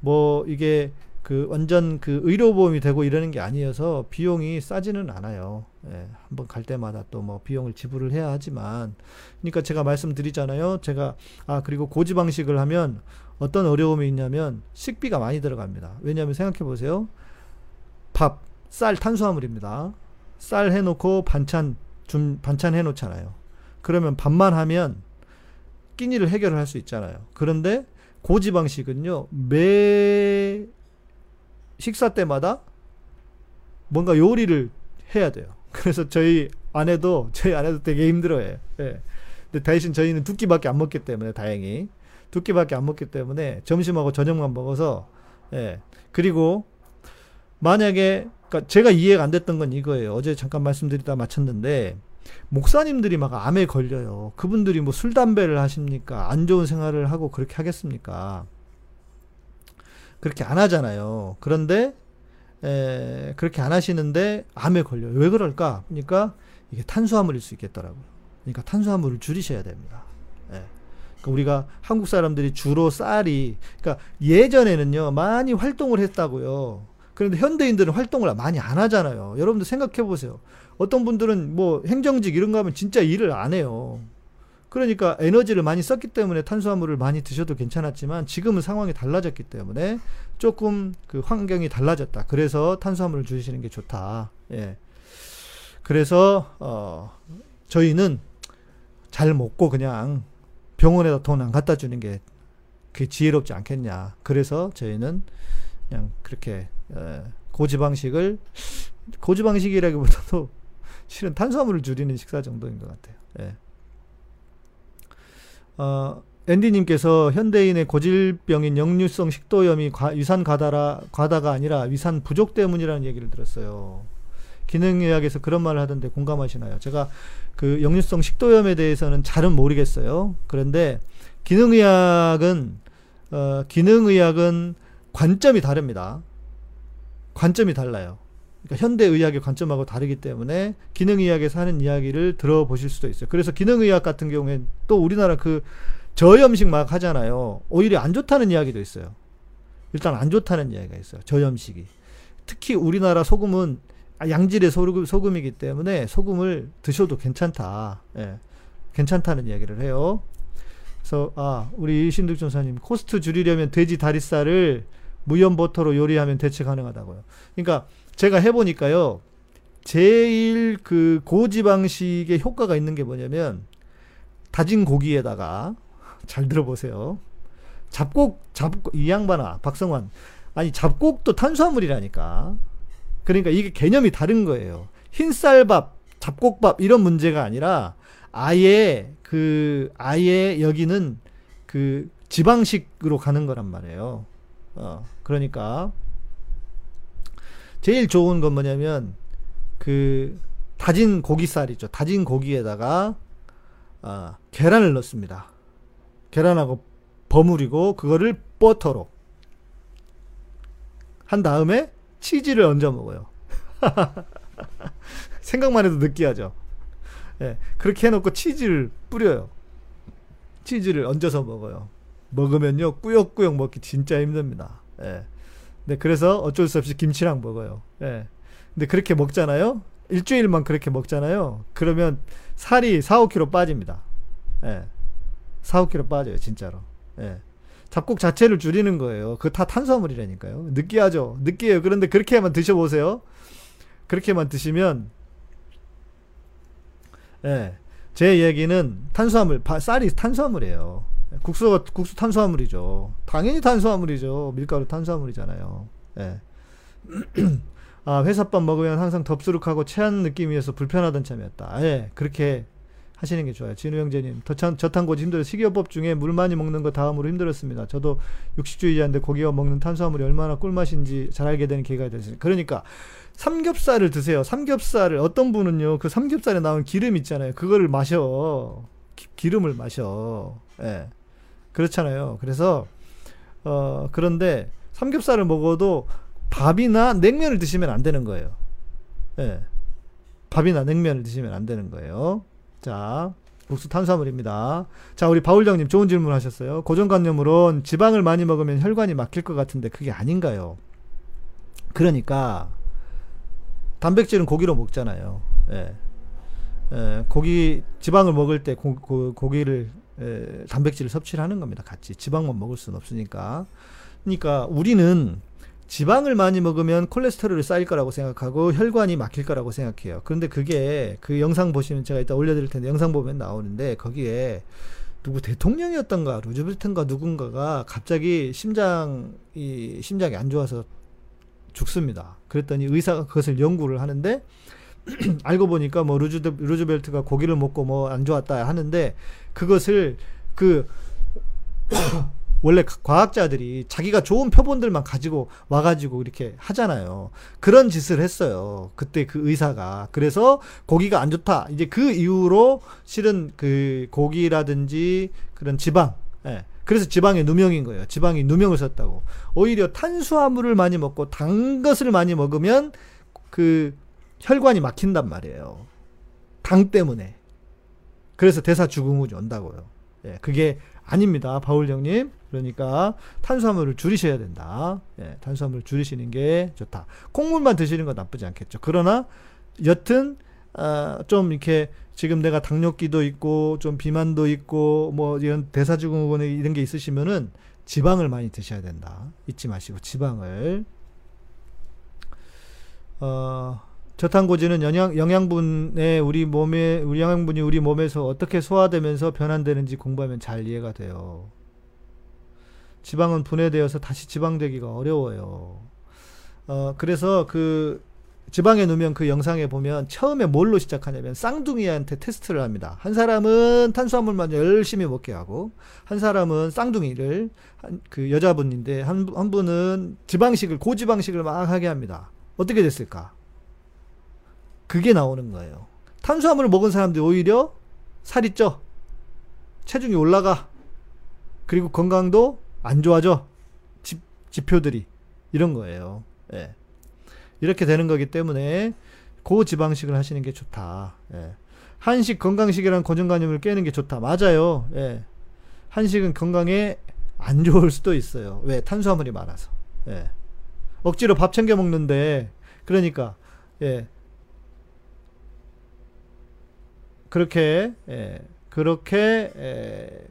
뭐 이게 그 완전 그 의료보험이 되고 이러는 게 아니어서 비용이 싸지는 않아요. 예, 한번 갈 때마다 또 뭐 비용을 지불을 해야 하지만, 그러니까 제가 말씀드리잖아요. 제가 아 그리고 고지방식을 하면 어떤 어려움이 있냐면 식비가 많이 들어갑니다. 왜냐하면 생각해 보세요. 밥, 쌀 탄수화물입니다. 쌀 해놓고 반찬 좀 반찬 해놓잖아요. 그러면 밥만 하면 끼니를 해결을 할 수 있잖아요. 그런데 고지방식은요 매 식사 때마다 뭔가 요리를 해야 돼요. 그래서 저희 아내도 저희 아내도 되게 힘들어해요. 예. 근데 대신 저희는 두 끼밖에 안 먹기 때문에 다행히 두 끼밖에 안 먹기 때문에 점심하고 저녁만 먹어서 예. 그리고 만약에 그러니까 제가 이해가 안 됐던 건 이거예요. 어제 잠깐 말씀드리다 마쳤는데 목사님들이 막 암에 걸려요. 그분들이 뭐 술 담배를 하십니까? 안 좋은 생활을 하고 그렇게 하겠습니까? 그렇게 안 하잖아요. 그런데 에, 그렇게 안 하시는데 암에 걸려요. 왜 그럴까? 그러니까 이게 탄수화물일 수 있겠더라고요. 그러니까 탄수화물을 줄이셔야 됩니다. 예. 그러니까 우리가 한국 사람들이 주로 쌀이 그러니까 예전에는요 많이 활동을 했다고요. 그런데 현대인들은 활동을 많이 안 하잖아요. 여러분들 생각해 보세요. 어떤 분들은 뭐 행정직 이런 거 하면 진짜 일을 안 해요. 그러니까 에너지를 많이 썼기 때문에 탄수화물을 많이 드셔도 괜찮았지만 지금은 상황이 달라졌기 때문에 조금 그 환경이 달라졌다. 그래서 탄수화물을 줄이시는 게 좋다. 예. 그래서 어 저희는 잘 먹고 그냥 병원에다 돈 안 갖다 주는 게그 지혜롭지 않겠냐. 그래서 저희는 그냥 그렇게 에, 고지방식을 고지방식이라기보다도 실은 탄수화물을 줄이는 식사 정도인 것 같아요. 예. 어, 앤디님께서 현대인의 고질병인 역류성 식도염이 과, 위산 과다라, 과다가 아니라 위산 부족 때문이라는 얘기를 들었어요. 기능의학에서 그런 말을 하던데 공감하시나요? 제가 그 역류성 식도염에 대해서는 잘은 모르겠어요. 그런데 기능의학은 어, 기능의학은 관점이 다릅니다. 관점이 달라요. 그러니까 현대의학의 관점하고 다르기 때문에 기능의학에서 하는 이야기를 들어보실 수도 있어요. 그래서 기능의학 같은 경우엔 또 우리나라 그 저염식 막 하잖아요. 오히려 안 좋다는 이야기도 있어요. 일단 안 좋다는 이야기가 있어요. 저염식이. 특히 우리나라 소금은 양질의 소금, 소금이기 때문에 소금을 드셔도 괜찮다. 예. 괜찮다는 이야기를 해요. 그래서 아 우리 신득 전사님 코스트 줄이려면 돼지 다리살을 무염 버터로 요리하면 대체 가능하다고요. 그러니까 제가 해보니까요. 제일 그 고지방식의 효과가 있는 게 뭐냐면 다진 고기에다가 잘 들어보세요. 잡곡 잡곡 이 양반아 박성환 아니 잡곡도 탄수화물이라니까. 그러니까 이게 개념이 다른 거예요. 흰쌀밥, 잡곡밥 이런 문제가 아니라 아예 그 아예 여기는 그 지방식으로 가는 거란 말이에요. 어, 그러니까 제일 좋은 건 뭐냐면 그 다진 고기살이죠. 다진 고기에다가 어, 계란을 넣습니다. 계란하고 버무리고 그거를 버터로 한 다음에 치즈를 얹어 먹어요. 생각만 해도 느끼하죠. 예, 그렇게 해놓고 치즈를 뿌려요. 치즈를 얹어서 먹어요. 먹으면요 꾸역꾸역 먹기 진짜 힘듭니다. 예. 네, 그래서 어쩔 수 없이 김치랑 먹어요. 예. 근데 그렇게 먹잖아요. 일주일만 그렇게 먹잖아요. 그러면 살이 4, 5kg 빠집니다. 예. 4, 5kg 빠져요, 진짜로. 예. 잡곡 자체를 줄이는 거예요. 그 다 탄수화물이라니까요. 느끼하죠? 느끼해요. 그런데 그렇게만 드셔보세요. 그렇게만 드시면, 예. 제 얘기는 탄수화물, 쌀이 탄수화물이에요. 국수가 국수 탄수화물이죠. 당연히 탄수화물이죠. 밀가루 탄수화물이잖아요. 예. 아, 회사밥 먹으면 항상 덥수룩하고 체한 느낌이어서 불편하던 참이었다. 예, 그렇게 하시는 게 좋아요. 진우 형제님, 저탄, 저탄고지 힘들어 식이요법 중에 물 많이 먹는 거 다음으로 힘들었습니다. 저도 육식주의자인데 고기와 먹는 탄수화물이 얼마나 꿀맛인지 잘 알게 되는 기회가 됐습니다. 그러니까 삼겹살을 드세요. 삼겹살을 어떤 분은요, 그 삼겹살에 나온 기름 있잖아요. 그거를 마셔. 기, 기름을 마셔. 예. 그렇잖아요. 그래서 어 그런데 삼겹살을 먹어도 밥이나 냉면을 드시면 안 되는 거예요. 예. 밥이나 냉면을 드시면 안 되는 거예요. 자, 국수 탄수화물입니다. 자, 우리 바울장님 좋은 질문 하셨어요. 고정관념으론 지방을 많이 먹으면 혈관이 막힐 것 같은데 그게 아닌가요? 그러니까 단백질은 고기로 먹잖아요. 예. 예, 고기 지방을 먹을 때 고, 고 기를 예, 단백질을 섭취를 하는 겁니다. 같이 지방만 먹을 수는 없으니까. 그러니까 우리는 지방을 많이 먹으면 콜레스테롤이 쌓일 거라고 생각하고 혈관이 막힐 거라고 생각해요. 그런데 그게 그 영상 보시면 제가 이따 올려드릴 텐데 영상 보면 나오는데 거기에 누구 대통령이었던가 루즈벨트인가 누군가가 갑자기 심장이 심장이 안 좋아서 죽습니다. 그랬더니 의사가 그것을 연구를 하는데 알고 보니까 뭐 루즈 루즈벨트가 고기를 먹고 뭐 안 좋았다 하는데 그것을 그 원래 과학자들이 자기가 좋은 표본들만 가지고 와가지고 이렇게 하잖아요. 그런 짓을 했어요. 그때 그 의사가. 그래서 고기가 안 좋다. 이제 그 이후로 실은 그 고기라든지 그런 지방, 예. 그래서 지방의 누명인 거예요. 지방이 누명을 썼다고. 오히려 탄수화물을 많이 먹고 단 것을 많이 먹으면 그 혈관이 막힌단 말이에요. 당 때문에. 그래서 대사 죽음이 온다고요. 예, 그게 아닙니다. 바울 형님. 그러니까 탄수화물을 줄이셔야 된다. 예, 탄수화물을 줄이시는 게 좋다. 콩물만 드시는 건 나쁘지 않겠죠. 그러나 여튼 어, 좀 이렇게 지금 내가 당뇨기도 있고 좀 비만도 있고 뭐 이런 대사증후군 이런 게 있으시면은 지방을 많이 드셔야 된다. 잊지 마시고 지방을 어 저탄고지는 영양, 영양분에 우리 몸에 우리 영양분이 우리 몸에서 어떻게 소화되면서 변환되는지 공부하면 잘 이해가 돼요. 지방은 분해되어서 다시 지방되기가 어려워요. 어, 그래서 그 지방에 넣으면 그 영상에 보면 처음에 뭘로 시작하냐면 쌍둥이한테 테스트를 합니다. 한 사람은 탄수화물만 열심히 먹게 하고 한 사람은 쌍둥이를 한, 그 여자분인데 한, 한 분은 지방식을 고지방식을 막 하게 합니다. 어떻게 됐을까? 그게 나오는 거예요. 탄수화물을 먹은 사람들이 오히려 살이 쪄. 체중이 올라가. 그리고 건강도 안 좋아져. 지, 지표들이. 이런 거예요. 예. 이렇게 되는 거기 때문에 고지방식을 하시는 게 좋다. 예. 한식 건강식이라는 고정관념을 깨는 게 좋다. 맞아요. 예. 한식은 건강에 안 좋을 수도 있어요. 왜? 탄수화물이 많아서. 예. 억지로 밥 챙겨 먹는데 그러니까 예. 그렇게 예, 그렇게 예,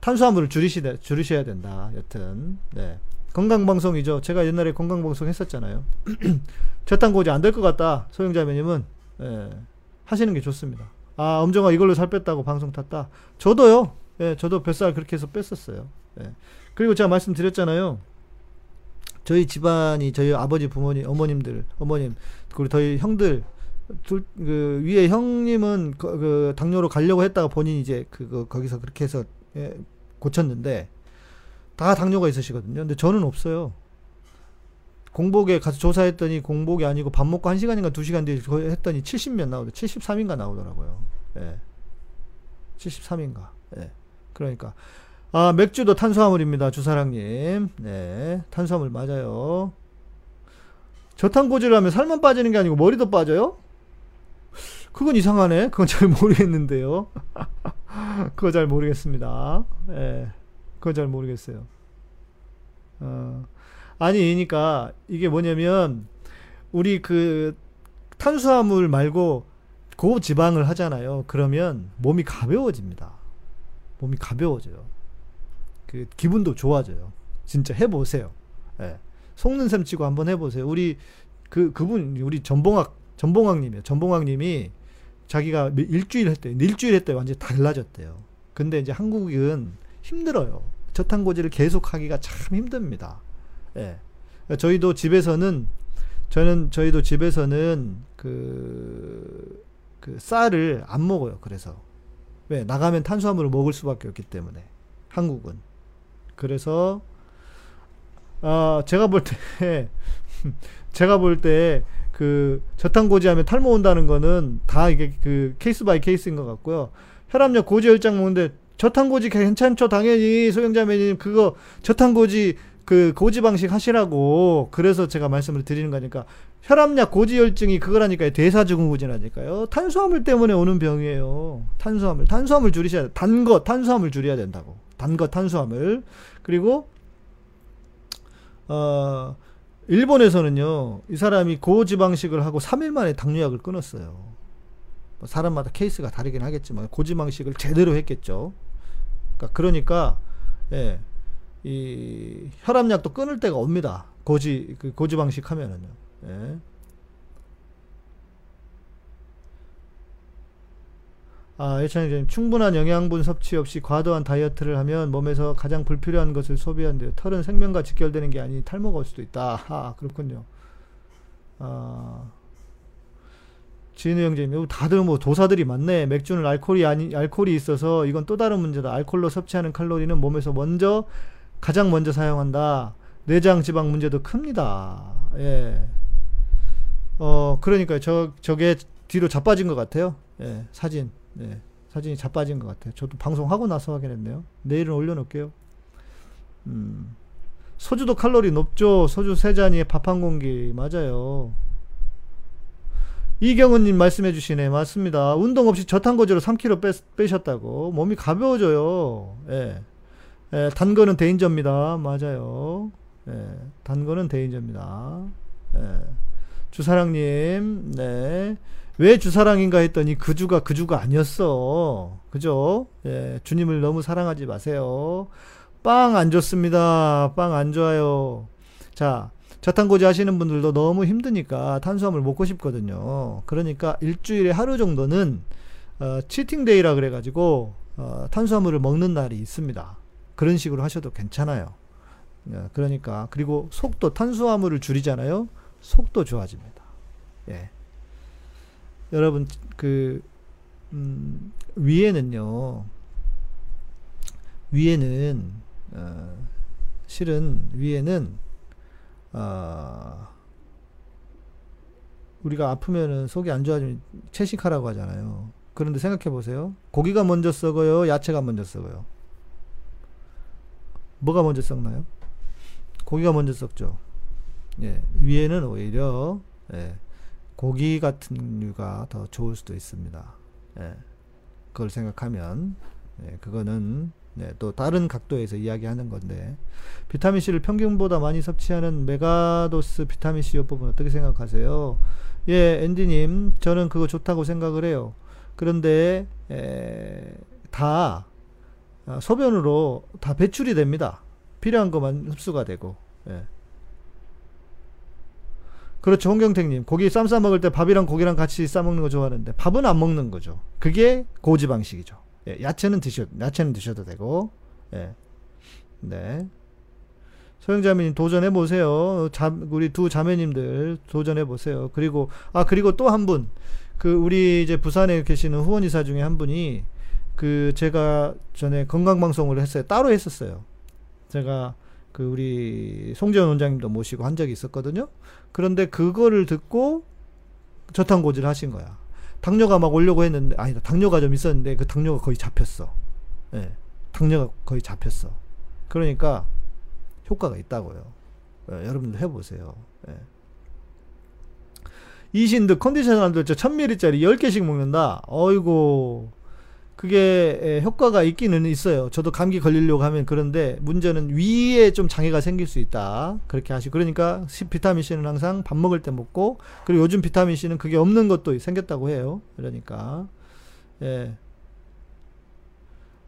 탄수화물을 줄이시다 줄이셔야 된다. 여튼 네. 건강 방송이죠. 제가 옛날에 건강 방송 했었잖아요. 저탄 고지 안 될 것 같다. 소영자매님은 예, 하시는 게 좋습니다. 아 엄정아 이걸로 살 뺐다고 방송 탔다. 저도요. 예, 저도 뱃살 그렇게 해서 뺐었어요. 예. 그리고 제가 말씀드렸잖아요. 저희 집안이 저희 아버지 부모님 어머님들 어머님 그리고 저희 형들 둘, 그, 위에 형님은 그, 그, 당뇨로 가려고 했다가 본인이 이제 그, 그 거기서 그렇게 해서 예, 고쳤는데 다 당뇨가 있으시거든요. 근데 저는 없어요. 공복에 가서 조사했더니 공복이 아니고 밥 먹고 1시간인가 2시간 뒤에 했더니 70몇 나오더라고요. 73인가 나오더라고요. 예. 73인가. 예. 그러니까. 아, 맥주도 탄수화물입니다. 주사랑님. 네. 탄수화물 맞아요. 저탄고지를 하면 살만 빠지는 게 아니고 머리도 빠져요? 그건 이상하네. 그건 잘 모르겠는데요. 그거 잘 모르겠습니다. 예. 그건 잘 모르겠어요. 어. 아니, 그러니까 이게 뭐냐면 우리 그 탄수화물 말고 고지방을 하잖아요. 그러면 몸이 가벼워집니다. 몸이 가벼워져요. 그 기분도 좋아져요. 진짜 해보세요. 예. 속는 셈 치고 한번 해보세요. 우리 그 그분 우리 전봉학 전봉학님이에요. 전봉학님이 자기가 일주일 했대요. 일주일 했대요. 완전히 달라졌대요. 근데 이제 한국은 힘들어요. 저탄고지를 계속 하기가 참 힘듭니다. 예. 저희도 집에서는 저는 저희도 집에서는 그, 그 쌀을 안 먹어요. 그래서 왜 나가면 탄수화물을 먹을 수밖에 없기 때문에 한국은 그래서 아 제가 볼 때 제가 볼 때 그 저탄 고지 하면 탈모 온다는 거는 다 이게 그 case by case인 것 같고요. 혈압약 고지혈증약 먹는데 저탄 고지 괜찮죠? 당연히 소영 자매님 그거 저탄 고지 그 고지 방식 하시라고 그래서 제가 말씀을 드리는 거니까 혈압약 고지혈증이 그거라니까요. 대사증후군이라니까요. 탄수화물 때문에 오는 병이에요. 탄수화물 탄수화물 줄이셔야 돼. 단거 탄수화물 줄여야 된다고. 단거 탄수화물. 그리고 어 일본에서는요 이 사람이 고지방식을 하고 3일 만에 당뇨약을 끊었어요 뭐 사람마다 케이스가 다르긴 하겠지만 고지방식을 제대로 했겠죠 그러니까, 그러니까 예. 이 혈압약도 끊을 때가 옵니다. 고지 그 고지 방식 하면은요. 예. 아, 예찬이님 충분한 영양분 섭취 없이 과도한 다이어트를 하면 몸에서 가장 불필요한 것을 소비한대요. 털은 생명과 직결되는 게 아니 탈모가 올 수도 있다. 아, 그렇군요. 아. 진우 형제님, 다들 뭐 도사들이 많네. 맥주는 알코올이 아니 알코올이 있어서 이건 또 다른 문제다. 알코올로 섭취하는 칼로리는 몸에서 먼저 가장 먼저 사용한다. 내장 지방 문제도 큽니다. 예. 어, 그러니까 저, 저게 뒤로 자빠진 것 같아요. 예, 사진. 예, 사진이 자빠진 것 같아요. 저도 방송하고 나서 확인했네요. 내일은 올려놓을게요. 음. 소주도 칼로리 높죠. 소주 세 잔에 밥한 공기. 맞아요. 이경은님 말씀해 주시네. 맞습니다. 운동 없이 저탄고지로 3kg 빼, 빼셨다고. 몸이 가벼워져요. 예. 예, 단 거는 대인저입니다. 맞아요. 예, 단 거는 대인저입니다. 예. 주사랑님, 네. 왜 주사랑인가 했더니 그 주가 그 주가 아니었어. 그죠? 예, 주님을 너무 사랑하지 마세요. 빵 안 좋습니다. 빵 안 좋아요. 자, 저탄고지 하시는 분들도 너무 힘드니까 탄수화물 먹고 싶거든요. 그러니까 일주일에 하루 정도는 어, 치팅데이라 그래가지고 어, 탄수화물을 먹는 날이 있습니다. 그런 식으로 하셔도 괜찮아요. 예, 그러니까 그리고 속도 탄수화물을 줄이잖아요. 속도 좋아집니다. 예. 여러분 그 음, 위에는요. 위에는 어, 실은 위에는 어, 우리가 아프면은 속이 안 좋아지면 채식하라고 하잖아요. 그런데 생각해 보세요. 고기가 먼저 썩어요, 야채가 먼저 썩어요. 뭐가 먼저 썩나요? 고기가 먼저 썩죠. 예, 위에는 오히려 예, 고기 같은 류가 더 좋을 수도 있습니다. 예, 그걸 생각하면 예, 그거는 네, 또 다른 각도에서 이야기하는 건데 비타민 C를 평균보다 많이 섭취하는 메가도스 비타민 C 요법은 어떻게 생각하세요? 예, 앤디님, 저는 그거 좋다고 생각을 해요. 그런데 에, 다 아, 소변으로 다 배출이 됩니다. 필요한 것만 흡수가 되고. 예. 그렇죠, 홍경택님. 고기 쌈 싸 먹을 때 밥이랑 고기랑 같이 싸 먹는 거 좋아하는데 밥은 안 먹는 거죠. 그게 고지 방식이죠. 예, 야채는 드셔, 야채는 드셔도 되고. 예. 네. 소영자매님 도전해 보세요. 자, 우리 두 자매님들 도전해 보세요. 그리고 아 그리고 또 한 분. 그 우리 이제 부산에 계시는 후원이사 중에 한 분이 그 제가 전에 건강 방송을 했어요. 따로 했었어요. 제가 그 우리 송재원 원장님도 모시고 한 적이 있었거든요. 그런데 그거를 듣고 저탄고지를 하신 거야. 당뇨가 막 오려고 했는데 아니다. 당뇨가 좀 있었는데 그 당뇨가 거의 잡혔어. 예. 네, 당뇨가 거의 잡혔어. 그러니까 효과가 있다고요. 예, 여러분들 해보세요. 예. 이신드 컨디셔너들 저 1000ml짜리 10개씩 먹는다. 어이고 그게 효과가 있기는 있어요. 저도 감기 걸리려고 하면 그런데 문제는 위에 좀 장애가 생길 수 있다. 그렇게 하시고 그러니까 비타민 C는 항상 밥 먹을 때 먹고 그리고 요즘 비타민 C는 그게 없는 것도 생겼다고 해요. 그러니까 예.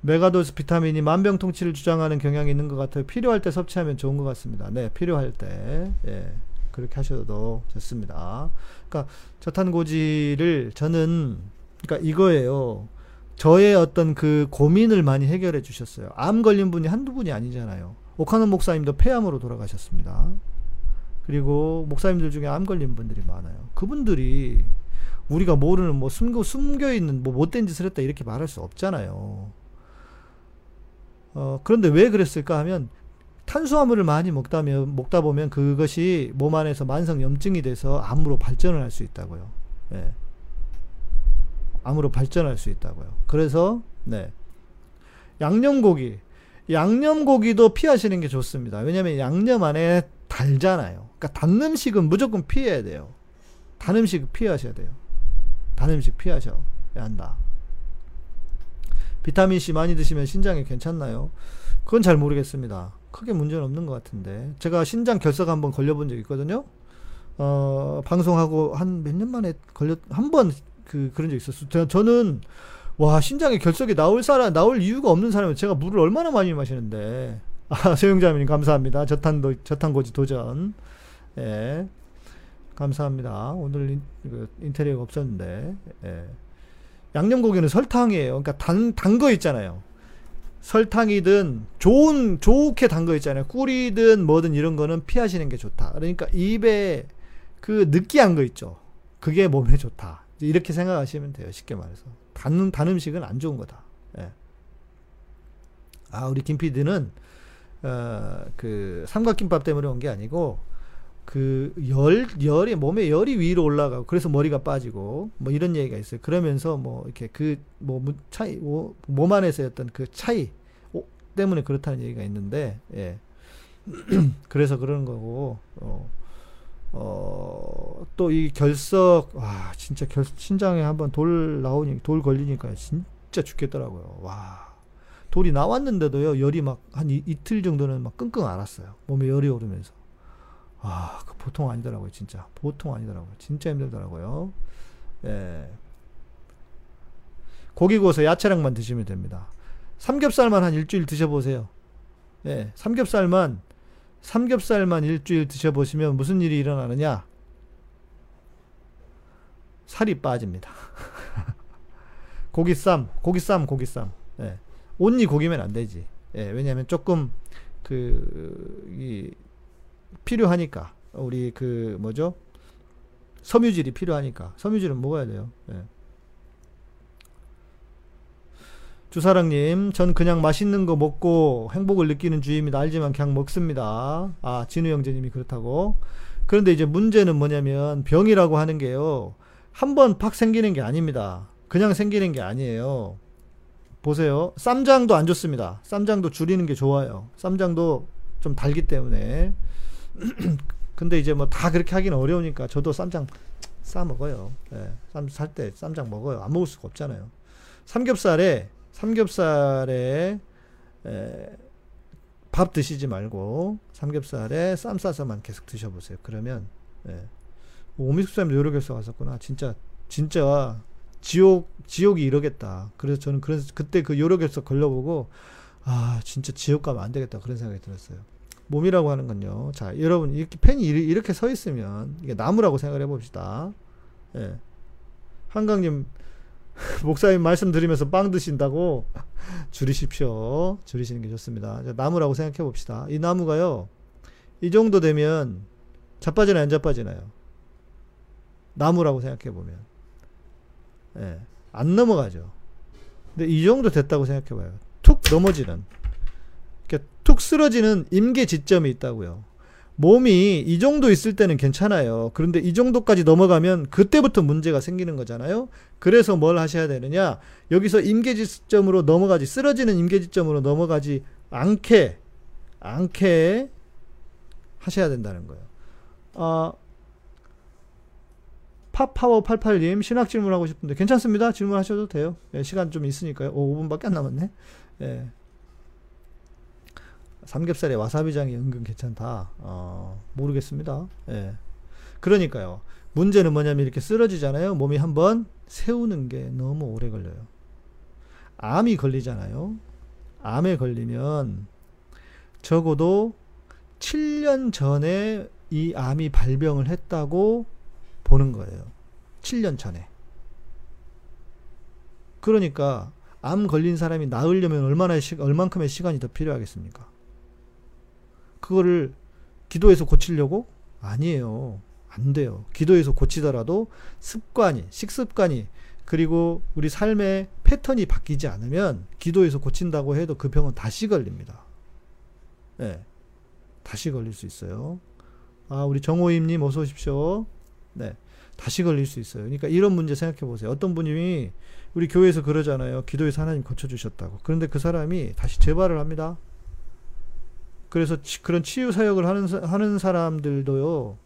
megadose 비타민이 만병통치를 주장하는 경향이 있는 것 같아요. 필요할 때 섭취하면 좋은 것 같습니다. 네, 필요할 때 예. 그렇게 하셔도 좋습니다. 그러니까 저탄고지를 저는 그러니까 이거예요. 저의 어떤 그 고민을 많이 해결해 주셨어요. 암 걸린 분이 한두 분이 아니잖아요. 오카노 목사님도 폐암으로 돌아가셨습니다. 그리고 목사님들 중에 암 걸린 분들이 많아요. 그분들이 우리가 모르는 뭐 숨겨, 숨겨 있는 뭐 못된 짓을 했다 이렇게 말할 수 없잖아요. 어, 그런데 왜 그랬을까 하면 탄수화물을 많이 먹다면, 먹다 보면 그것이 몸 안에서 만성 염증이 돼서 암으로 발전을 할 수 있다고요. 예. 암으로 발전할 수 있다고요. 그래서 네. 양념고기 양념고기도 피하시는 게 좋습니다. 왜냐면 양념 안에 달잖아요. 그러니까 단 음식은 무조건 피해야 돼요. 단 음식 피하셔야 돼요. 단 음식 피하셔야 한다. 비타민 C 많이 드시면 신장에 괜찮나요? 그건 잘 모르겠습니다. 크게 문제는 없는 것 같은데. 제가 신장 결석 한번 걸려본 적 있거든요. 어, 방송하고 한 몇 년 만에 걸렸, 한 번 그, 그런 적 있었어요. 저는, 와, 신장에 결석이 나올 사람, 나올 이유가 없는 사람은 제가 물을 얼마나 많이 마시는데. 아, 소영자님 감사합니다. 저탄도, 저탄고지 도전. 예. 감사합니다. 오늘 인, 그, 인테리어가 없었는데. 예. 양념고기는 설탕이에요. 그러니까 단, 단 거 있잖아요. 설탕이든 좋은 좋게 단 거 있잖아요. 꿀이든 뭐든 이런 거는 피하시는 게 좋다. 그러니까 입에 그 느끼한 거 있죠. 그게 몸에 좋다. 이렇게 생각하시면 돼요. 쉽게 말해서 단, 단 음식은 안 좋은 거다. 예. 아 우리 김 PD는 어, 그 삼각김밥 때문에 온 게 아니고 그 열, 열이, 몸에 열이 위로 올라가고, 그래서 머리가 빠지고, 뭐 이런 얘기가 있어요. 그러면서 뭐, 이렇게 그, 뭐, 차이, 뭐, 몸 안에서의 어떤 그 차이 때문에 그렇다는 얘기가 있는데, 예. 그래서 그러는 거고, 어, 어, 또 이 결석, 와, 진짜 결, 신장에 한번 돌 나오니, 돌 걸리니까 진짜 죽겠더라고요. 와. 돌이 나왔는데도요, 열이 막 한 이 틀 정도는 막 끙끙 앓았어요. 몸에 열이 오르면서. 아, 그 보통 아니더라고요, 진짜. 보통 아니더라고요. 진짜 힘들더라고요. 예. 고기 구워서 야채랑만 드시면 됩니다. 삼겹살만 한 일주일 드셔보세요. 예, 삼겹살만, 삼겹살만 일주일 드셔보시면 무슨 일이 일어나느냐? 살이 빠집니다. 고기쌈, 고기쌈, 고기쌈. 예. 온리 고기면 안 되지. 예, 왜냐면 조금, 그, 이, 필요하니까 우리 그 뭐죠 섬유질이 필요하니까 섬유질은 먹어야 돼요. 네. 주사랑님, 전 그냥 맛있는 거 먹고 행복을 느끼는 주의입니다. 알지만 그냥 먹습니다. 아, 진우 형제님이 그렇다고. 그런데 이제 문제는 뭐냐면 병이라고 하는 게요. 한 번 팍 생기는 게 아닙니다. 그냥 생기는 게 아니에요. 보세요. 쌈장도 안 좋습니다. 쌈장도 줄이는 게 좋아요. 쌈장도 좀 달기 때문에. 근데 이제 뭐 다 그렇게 하기는 어려우니까 저도 쌈장 싸 먹어요. 예, 쌈 살 때 쌈장 먹어요. 안 먹을 수가 없잖아요. 삼겹살에 삼겹살에 에, 밥 드시지 말고 삼겹살에 쌈 싸서만 계속 드셔보세요. 그러면 예. 오미숙사님 요로결석 왔었구나. 진짜 진짜 지옥 지옥이 이러겠다. 그래서 저는 그래서 그때 그 요로결석 걸려보고 아 진짜 지옥 가면 안 되겠다 그런 생각이 들었어요. 몸이라고 하는 건요. 자, 여러분, 이렇게 펜이 이렇게 서 있으면, 이게 나무라고 생각을 해봅시다. 예. 한강님, 목사님 말씀 드리면서 빵 드신다고 줄이십시오. 줄이시는 게 좋습니다. 나무라고 생각해 봅시다. 이 나무가요, 이 정도 되면 자빠지나요, 안 자빠지나요? 나무라고 생각해 보면. 예. 안 넘어가죠. 근데 이 정도 됐다고 생각해 봐요. 툭 넘어지는. 툭 쓰러지는 임계 지점이 있다고요. 몸이 이 정도 있을 때는 괜찮아요. 그런데 이 정도까지 넘어가면 그때부터 문제가 생기는 거잖아요. 그래서 뭘 하셔야 되느냐? 여기서 임계지점으로 넘어가지 쓰러지는 임계지점으로 넘어가지 않게 않게 하셔야 된다는 거예요. 아 팝파워 88님 신학 질문하고 싶은데 괜찮습니다. 질문하셔도 돼요. 예, 시간 좀 있으니까요. 오, 5분밖에 안 남았네. 예. 삼겹살에 와사비장이 은근 괜찮다. 어, 모르겠습니다. 예. 그러니까요. 문제는 뭐냐면 이렇게 쓰러지잖아요. 몸이 한번 세우는 게 너무 오래 걸려요. 암이 걸리잖아요. 암에 걸리면 적어도 7년 전에 이 암이 발병을 했다고 보는 거예요. 7년 전에. 그러니까 암 걸린 사람이 나으려면 얼마나 시, 얼만큼의 시간이 더 필요하겠습니까? 그거를 기도해서 고치려고? 아니에요. 안 돼요. 기도해서 고치더라도 습관이, 식습관이, 그리고 우리 삶의 패턴이 바뀌지 않으면 기도해서 고친다고 해도 그 병은 다시 걸립니다. 네. 다시 걸릴 수 있어요. 아, 우리 정호임님 어서 오십시오. 네. 다시 걸릴 수 있어요. 그러니까 이런 문제 생각해 보세요. 어떤 분이 우리 교회에서 그러잖아요. 기도해서 하나님 고쳐주셨다고. 그런데 그 사람이 다시 재발을 합니다. 그래서 치, 그런 치유 사역을 하는 사- 하는 사람들도요.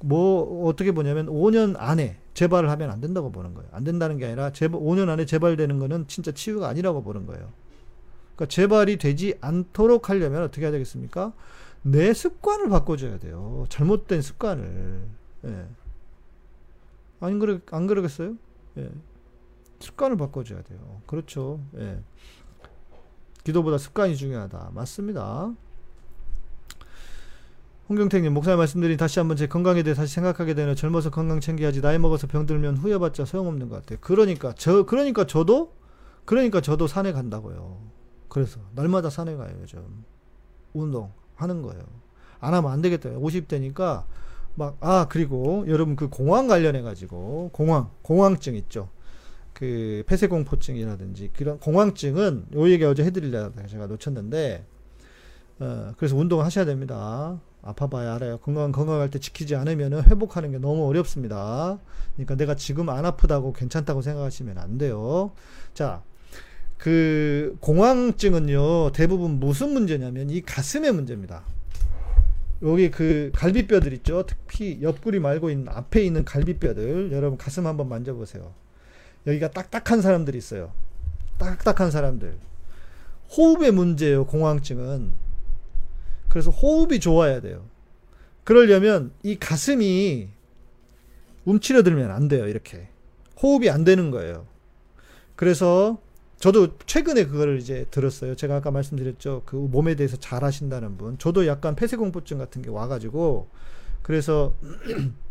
뭐 어떻게 보냐면 5년 안에 재발을 하면 안 된다고 보는 거예요. 안 된다는 게 아니라 재발, 5년 안에 재발되는 거는 진짜 치유가 아니라고 보는 거예요. 그러니까 재발이 되지 않도록 하려면 어떻게 해야 되겠습니까? 내 습관을 바꿔줘야 돼요. 잘못된 습관을. 예. 안 그러 안 그러겠어요? 예. 습관을 바꿔줘야 돼요. 그렇죠. 예. 기도보다 습관이 중요하다. 맞습니다. 홍경택님 목사님 말씀드린 다시 한번 제 건강에 대해 다시 생각하게 되네요. 젊어서 건강 챙겨야지 나이 먹어서 병들면 후회받자 소용없는 것 같아요. 그러니까 저 그러니까 저도 그러니까 저도 산에 간다고요. 그래서 날마다 산에 가요 요즘 운동 하는 거예요. 안 하면 안 되겠다. 50대니까 막 아 그리고 여러분 그 공황 관련해 가지고 공황 공황증 있죠. 그 폐쇄공포증이라든지 그런 공황증은 요 얘기 어제 해드리려다가 제가 놓쳤는데 어, 그래서 운동을 하셔야 됩니다. 아파봐야 알아요. 건강, 건강할 때 지키지 않으면 회복하는 게 너무 어렵습니다. 그러니까 내가 지금 안 아프다고 괜찮다고 생각하시면 안 돼요. 자, 그 공황증은요, 대부분 무슨 문제냐면 이 가슴의 문제입니다. 여기 그 갈비뼈들 있죠? 특히 옆구리 말고 있는 앞에 있는 갈비뼈들. 여러분 가슴 한번 만져보세요. 여기가 딱딱한 사람들이 있어요. 딱딱한 사람들. 호흡의 문제예요, 공황증은. 그래서 호흡이 좋아야 돼요. 그러려면 이 가슴이 움츠려들면 안 돼요, 이렇게. 호흡이 안 되는 거예요. 그래서 저도 최근에 그거를 이제 들었어요. 제가 아까 말씀드렸죠. 그 몸에 대해서 잘 하신다는 분. 저도 약간 폐쇄공포증 같은 게 와가지고, 그래서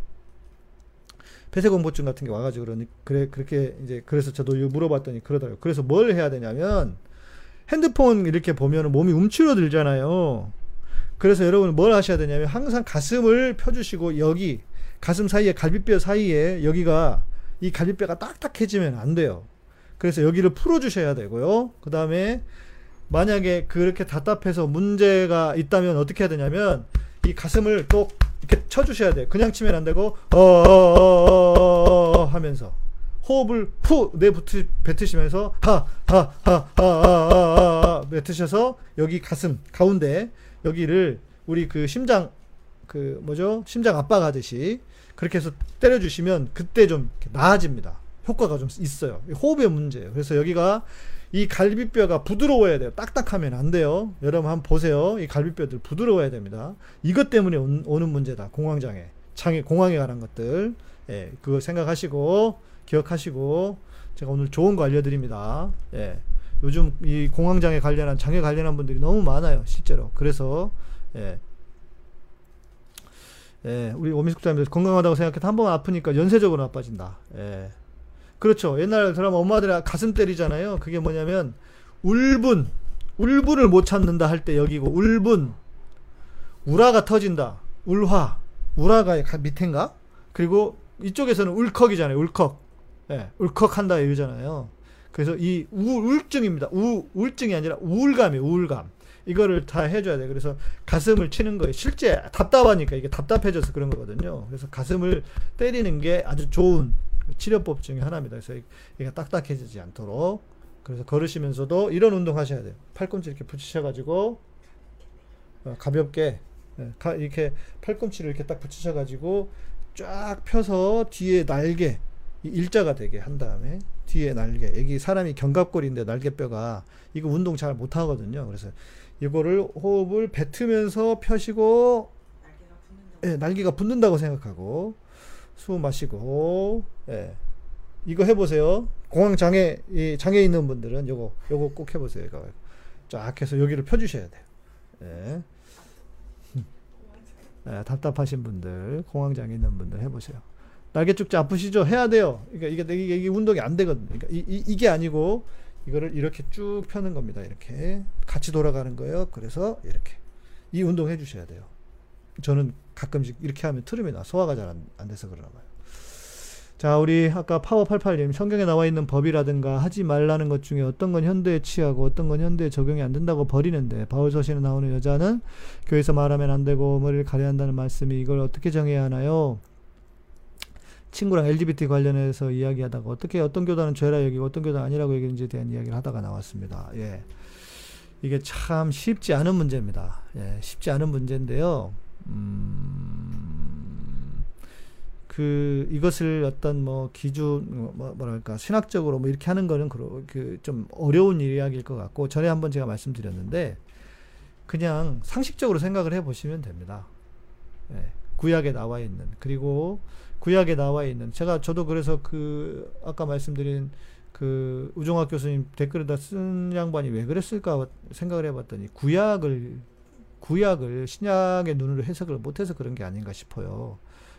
폐쇄공포증 같은 게 와가지고 그러니 그래 그렇게 이제 그래서 저도 물어봤더니 그러더라고요. 그래서 뭘 해야 되냐면 핸드폰 이렇게 보면 몸이 움츠러들잖아요. 그래서 여러분 뭘 하셔야 되냐면 항상 가슴을 펴주시고 여기 가슴 사이에 갈비뼈 사이에 여기가 이 갈비뼈가 딱딱해지면 안 돼요. 그래서 여기를 풀어주셔야 되고요. 그 다음에 만약에 그렇게 답답해서 문제가 있다면 어떻게 해야 되냐면 이 가슴을 또 이렇게 쳐주셔야 돼요. 그냥 치면 안 되고 어어어어어 하면서 호흡을 푸 내뱉으 뱉으시면서 하하하하하 뱉으셔서 여기 가슴 가운데 여기를 우리 그 심장 그 뭐죠 심장 압박하듯이 그렇게 해서 때려주시면 그때 좀 나아집니다. 효과가 좀 있어요. 호흡의 문제예요. 그래서 여기가 이 갈비뼈가 부드러워야 돼요. 딱딱하면 안 돼요. 여러분 한번 보세요. 이 갈비뼈들 부드러워야 됩니다. 이것 때문에 온, 오는 문제다. 공황장애, 장애, 공황에 관한 것들. 예, 그거 생각하시고 기억하시고 제가 오늘 좋은 거 알려드립니다. 예, 요즘 이 공황장애 관련한 장애 관련한 분들이 너무 많아요. 실제로. 그래서 예, 예, 우리 오미숙자님들 건강하다고 생각해도 한 번 아프니까 연쇄적으로 나빠진다. 예. 그렇죠. 옛날 드라마 엄마들이 가슴 때리잖아요. 그게 뭐냐면 울분, 울분을 못 찾는다 할 때 여기고 울분, 우라가 터진다. 울화, 우라가 가- 밑인가? 그리고 이쪽에서는 울컥이잖아요. 울컥. 예, 울컥한다 이러잖아요. 그래서 이 우, 우울증입니다. 우, 우울증이 아니라 우울감이에요. 우울감. 이거를 다 해줘야 돼요. 그래서 가슴을 치는 거예요. 실제 답답하니까 이게 답답해져서 그런 거거든요. 그래서 가슴을 때리는 게 아주 좋은 치료법 중에 하나입니다. 그래서 이게 딱딱해지지 않도록. 그래서 걸으시면서도 이런 운동 하셔야 돼요. 팔꿈치 이렇게 붙이셔가지고 어, 가볍게 예, 가- 이렇게 팔꿈치를 이렇게 딱 붙이셔가지고 쫙 펴서 뒤에 날개 이 일자가 되게 한 다음에 뒤에 날개 여기 사람이 견갑골인데 날개뼈가 이거 운동 잘 못 하거든요. 그래서 이거를 호흡을 뱉으면서 펴시고 날개가. 예, 날개가 붙는다고 생각하고 숨 마시고 예. 이거 해보세요. 공황 장애 이 장애 있는 분들은 요거 요거 꼭 해보세요. 이거 쫙 해서 여기를 펴주셔야 돼요. 예. 예, 답답하신 분들, 공황 장애 있는 분들 해보세요. 날개 축자 아프시죠? 해야 돼요. 그러니까 이게 이게, 이게 운동이 안 되거든요. 그러니까 이, 이, 이게 아니고 이거를 이렇게 쭉 펴는 겁니다. 이렇게 같이 돌아가는 거예요. 그래서 이렇게 이 운동 해주셔야 돼요. 저는 가끔씩 이렇게 하면 트름이 나 소화가 잘 안 돼서 그러나 봐요. 자, 우리 아까 파워88님 성경에 나와 있는 법이라든가 하지 말라는 것 중에 어떤 건 현대에 취하고 어떤 건 현대에 적용이 안 된다고 버리는데 바울 서신에 나오는 여자는 교회에서 말하면 안 되고 머리를 가려야 한다는 말씀이 이걸 어떻게 정해야 하나요? 친구랑 LGBT 관련해서 이야기하다가 어떻게 어떤 교단은 죄라 여기고 어떤 교단 아니라고 여기는지에 대한 이야기를 하다가 나왔습니다. 예. 이게 참 쉽지 않은 문제입니다. 예, 쉽지 않은 문제인데요. 음, 그 이것을 어떤 뭐 기준 뭐 뭐랄까 신학적으로 뭐 이렇게 하는 거는 그좀 어려운 이야기일 것 같고 전에 한번 제가 말씀드렸는데 그냥 상식적으로 생각을 해 보시면 됩니다. 예, 구약에 나와 있는 그리고 구약에 나와 있는 제가 저도 그래서 그 아까 말씀드린 그 우종학 교수님 댓글에다 쓴 양반이 왜 그랬을까 생각을 해봤더니 구약을 구약을 신약의 눈으로 해석을 못해서 그런 게 아닌가 싶어요.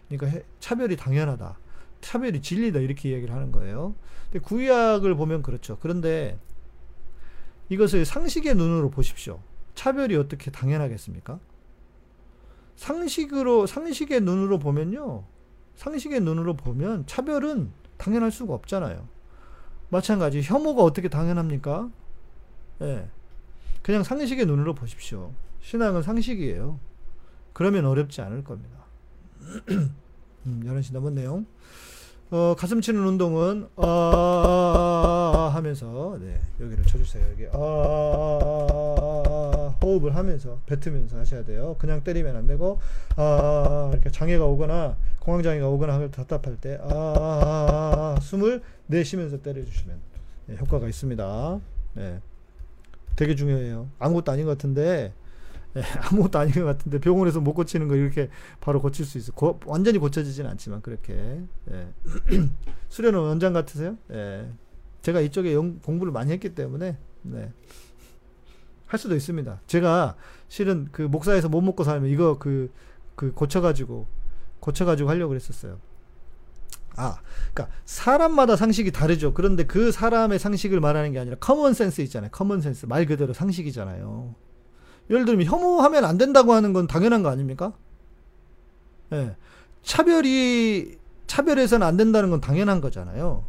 그러니까 해, 차별이 당연하다. 차별이 진리다 이렇게 얘기를 하는 거예요. 근데 구약을 보면 그렇죠. 그런데 이것을 상식의 눈으로 보십시오. 차별이 어떻게 당연하겠습니까? 상식으로 상식의 눈으로 보면요. 상식의 눈으로 보면 차별은 당연할 수가 없잖아요. 마찬가지 혐오가 어떻게 당연합니까? 예. 그냥 상식의 눈으로 보십시오. 신앙은 상식이에요. 그러면 어렵지 않을 겁니다. 음, 11시 넘었네요. 어, 가슴 치는 운동은 아 하면서 네, 여기를 쳐주세요. 여기 아 호흡을 하면서 뱉으면서 하셔야 돼요. 그냥 때리면 안 되고 아 이렇게 장애가 오거나 공황 장애가 오거나 하면 답답할 때아 숨을 내쉬면서 때려주시면 네, 효과가 있습니다. 네, 되게 중요해요. 아무것도 아닌 것 같은데 예, 아무것도 아닌 것 같은데 병원에서 못 고치는 거 이렇게 바로 고칠 수 있어. 고, 완전히 고쳐지진 않지만 그렇게. 예. 수련은 원장 같으세요? 예. 제가 이쪽에 영, 공부를 많이 했기 때문에 네. 할 수도 있습니다. 제가 실은 그 목사 해서 못 먹고 살면 이거 그, 그 고쳐가지고 고쳐가지고 하려고 그랬었어요. 아, 그러니까 사람마다 상식이 다르죠. 그런데 그 사람의 상식을 말하는 게 아니라 common sense 있잖아요. common sense 말 그대로 상식이잖아요. 예를 들면 혐오하면 안 된다고 하는 건 당연한 거 아닙니까? 예. 차별이 차별해서는 안 된다는 건 당연한 거잖아요.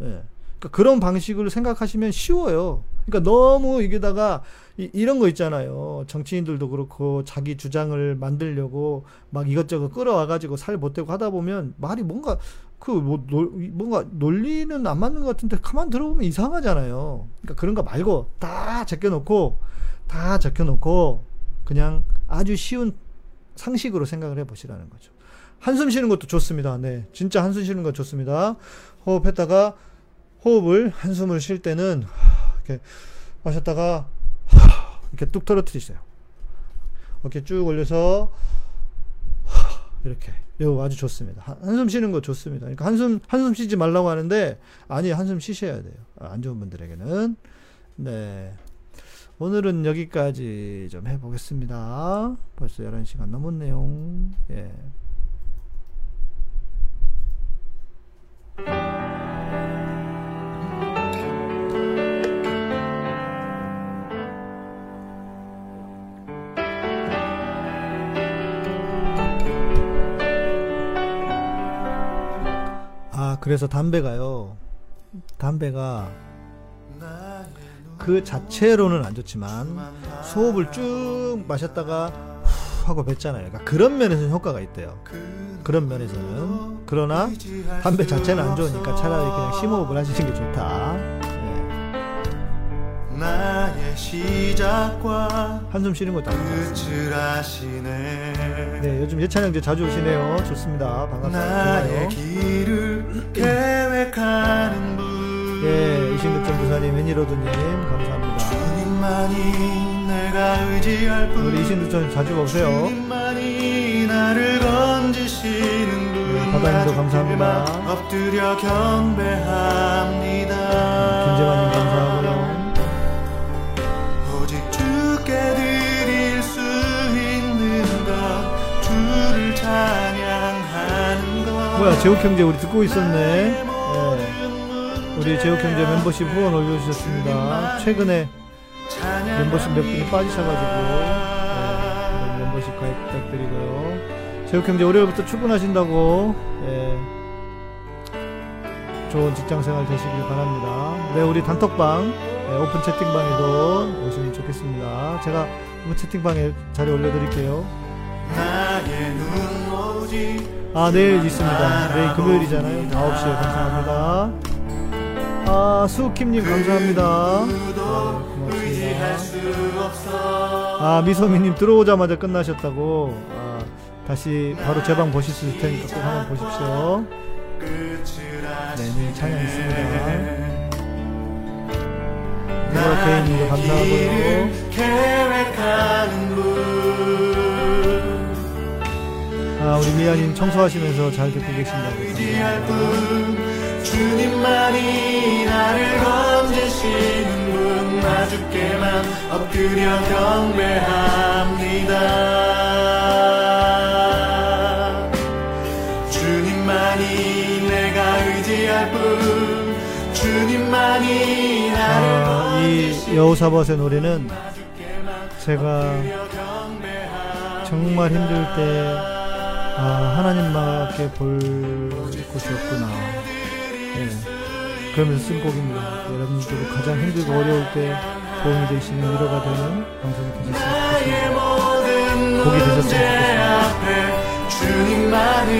예. 그러니까 그런 방식을 생각하시면 쉬워요. 그러니까 너무 이게다가 이, 런거 있잖아요. 정치인들도 그렇고 자기 주장을 만들려고 막 이것저것 끌어와가지고 살 못되고 하다 보면 말이 뭔가 그 뭐 뭔가 논리는 안 맞는 것 같은데 가만 들어보면 이상하잖아요. 그러니까 그런 거 말고 다 제껴놓고 다 적혀놓고 그냥 아주 쉬운 상식으로 생각을 해보시라는 거죠. 한숨 쉬는 것도 좋습니다. 네. 진짜 한숨 쉬는 거 좋습니다. 호흡했다가 호흡을 한숨을 쉴 때는 이렇게 마셨다가 이렇게 뚝 떨어뜨리세요. 이렇게 쭉 올려서 이렇게 이거 아주 좋습니다. 한숨 쉬는 거 좋습니다. 그러니까 한숨 한숨 쉬지 말라고 하는데 아니 한숨 쉬셔야 돼요. 안 좋은 분들에게는 네. 오늘은 여기까지 좀 해보겠습니다. 벌써 11시간 넘었네요. 예. 그래서 담배가요. 담배가 그 자체로는 안 좋지만 소흡을 쭉 마셨다가 후 하고 뱉잖아요. 그러니까 그런 면에서는 효과가 있대요. 그런 면에서는 그러나 담배 자체는 안 좋으니까 차라리 그냥 심호흡을 하시는 게 좋다. 네. 나의 시작과 한숨 쉬는 것도 끝을 아시네. 네, 요즘 예찬 형제 자주 오시네요. 좋습니다. 반갑습니다. 나의 길을 계획하는 분. 예, 이신득전 부사님, 웬일로드님, 감사합니다. 우리 이신득전 자주 오세요. 나를 건지시는 네, 바다님도 감사합니다. 엎드려 경배합니다. 김재만님 뭐야 재욱 형제 우리 듣고 있었네. 우리 재욱 형제 멤버십 후원 올려주셨습니다. 최근에 멤버십 몇 분이 빠지셔가지고 네, 멤버십 가입 부탁드리고요. 재욱 형제 월요일부터 출근하신다고 네, 좋은 직장생활 되시길 바랍니다. 네, 우리 단톡방 네, 오픈 채팅방에도 오시면 좋겠습니다. 제가 오픈 채팅방에 자리 올려드릴게요. 아 내일 있습니다. 내일 금요일이잖아요. 9시에 감사합니다. 아, 수우킴님 감사합니다. 네, 고맙습니다. 아 미소미님 들어오자마자 끝나셨다고. 아, 다시 바로 제 방 보실 수 있을 테니까 꼭 한번 보십시오. 네, 찬양 있습니다. 이거 개인님도 감사하고요. 아, 우리 미아님 청소하시면서 잘 듣고 계신다고 감사합니다. 주님만이 나를 건지시는 분 나주께만 엎드려 경배합니다 주님만이 내가 의지할 분 주님만이 나를 아, 이 여우사벗의 노래는 제가 정말 힘들 때 아, 하나님밖에 볼 곳이 없구나. 예. 그러면서 쓴 곡입니다. 여러분들도 가장 힘들고 어려울 때 도움이 되시는 위로가 되는 방송이 되셨으면 좋겠습니다. 복이 되셨으면 주님만을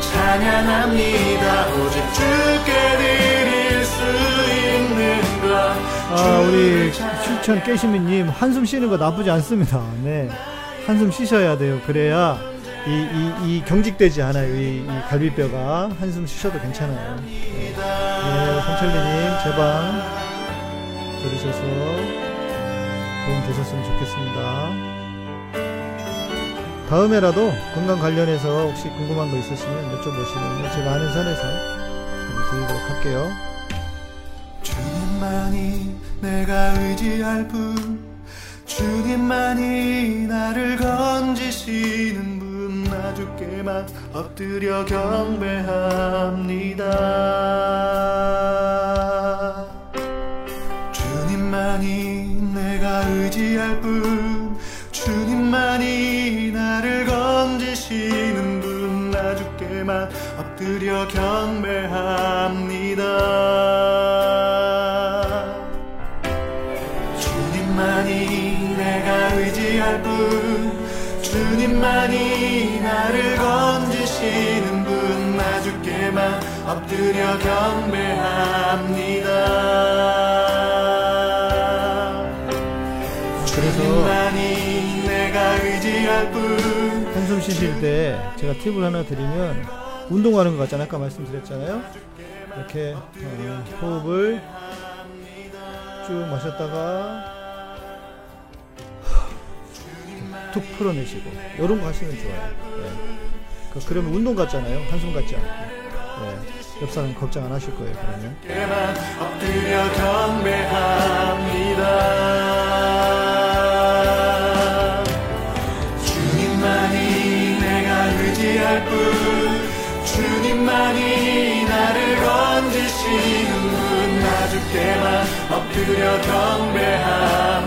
찬양합니다 오직 주께 드릴 수 있는 것 아, 우리 추천 깨시미님 한숨 쉬는 거 나쁘지 않습니다. 네, 한숨 쉬셔야 돼요. 그래야 이, 이, 이 경직되지 않아요. 이, 이 갈비뼈가 한숨 쉬셔도 괜찮아요. 네, 네 성철리님 제방 들으셔서 도움 되셨으면 좋겠습니다. 다음에라도 건강 관련해서 혹시 궁금한 거 있으시면 여쭤보시면 제가 아는 선에서 드리도록 할게요. 주님만이 내가 의지할 분 주님만이 나를 건지시는 분나 주께만 엎드려 경배합니다. 주님만이 내가 의지할 분 주님만이 나를 건지시는 분 나 주께만 엎드려 경배합니다 주님만이 나를 건지시는 분 나주께만 엎드려 경배합니다 그래서 주님만이 내가 의지할 분 한숨 쉬실 때 제가 팁을 하나 드리면 운동하는 것 같잖아요. 아까 말씀드렸잖아요. 이렇게 어, 호흡을 쭉 마셨다가 툭 풀어내시고 이런 거 하시면 좋아요. 네. 그, 그러면 운동 같잖아요. 한숨 같지 않고. 네. 옆 사람 걱정 안 하실 거예요. 그러면. 주님만이 내가 의지할 뿐 주님만이 나를 건지시는 분 나주께만 엎드려 경배합니다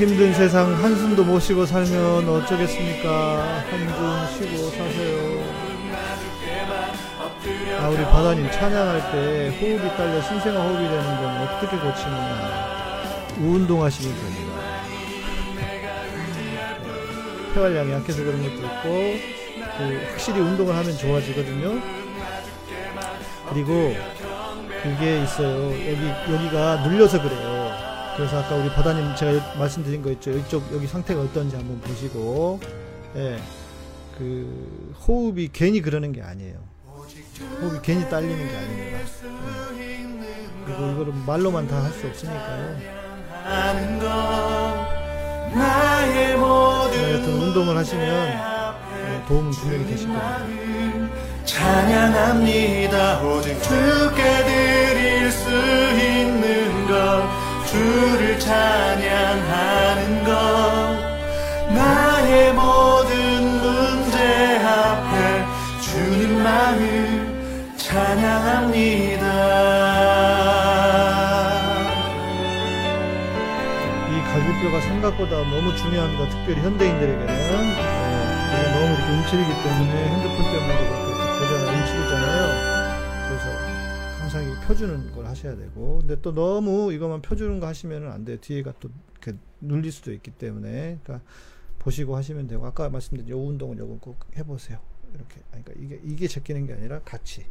힘든 세상 한숨도 못 쉬고 살면 어쩌겠습니까? 한숨 쉬고 사세요. 아, 우리 바다님 찬양할 때 호흡이 딸려 신생아 호흡이 되는 건 어떻게 고치느냐. 운동하시면 됩니다. 폐활량이 약해서 그런 것도 있고, 그 확실히 운동을 하면 좋아지거든요. 그리고 그게 있어요. 여기, 여기가 눌려서 그래요. 그래서 아까 우리 바다님 제가 말씀드린 거 있죠. 이쪽, 여기 상태가 어떤지 한번 보시고, 예. 그, 호흡이 괜히 그러는 게 아니에요. 호흡이 괜히 딸리는 게 아닙니다. 예. 그리고 이거를 말로만 다 할 수 없으니까요. 모든 하여튼 운동을 하시면 예, 도움은 분명히 되실 겁니다. 찬양합니다 오직 주께 드릴 수 있는 것 주를 찬양하는 것 나의 모든 문제 앞에 주님만을 찬양합니다 이 갈비뼈가 생각보다 너무 중요합니다. 특별히 현대인들에게는 예, 이게 너무 이렇게 움츠리기 때문에 핸드폰 때문에 그렇게 보잖아요. 움츠리잖아요. 펴주는 걸 하셔야 되고, 근데 또 너무 이것만 펴주는 거 하시면 안 돼요. 뒤에가 또 이렇게 눌릴 수도 있기 때문에, 그러니까 보시고 하시면 되고, 아까 말씀드린 요 운동은 요건 꼭 해보세요. 이렇게, 그러니까 이게 이게 제끼는 게 아니라 같이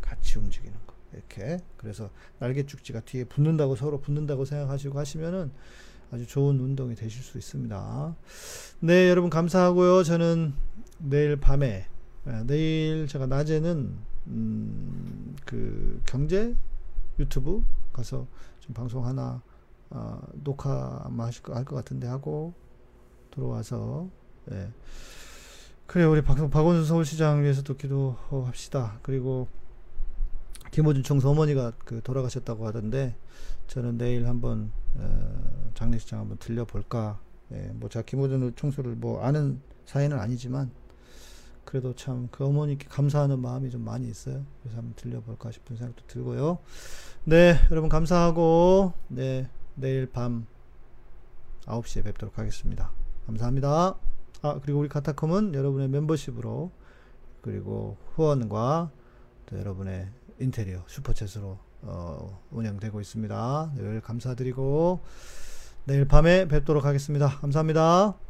같이 움직이는 거. 이렇게. 그래서 날개축지가 뒤에 붙는다고 서로 붙는다고 생각하시고 하시면은 아주 좋은 운동이 되실 수 있습니다. 네, 여러분 감사하고요. 저는 내일 밤에 아, 내일 제가 낮에는 음, 그 경제 유튜브 가서 좀 방송 하나 아, 녹화 아마 하실 거, 할것 같은데 하고 들어와서 예. 그래 우리 박, 박원순 서울시장 위해서도 기도합시다. 그리고 김호준 총수 어머니가 그 돌아가셨다고 하던데 저는 내일 한번 어, 장례식장 한번 들려볼까. 예, 뭐 제가 김호준 총수를 뭐 아는 사이는 아니지만 그래도 참 그 어머니께 감사하는 마음이 좀 많이 있어요. 그래서 한번 들려볼까 싶은 생각도 들고요. 네, 여러분 감사하고 네 내일 밤 9시에 뵙도록 하겠습니다. 감사합니다. 아 그리고 우리 카타콤은 여러분의 멤버십으로 그리고 후원과 또 여러분의 인테리어 슈퍼챗으로 어, 운영되고 있습니다. 늘 감사드리고 내일 밤에 뵙도록 하겠습니다. 감사합니다.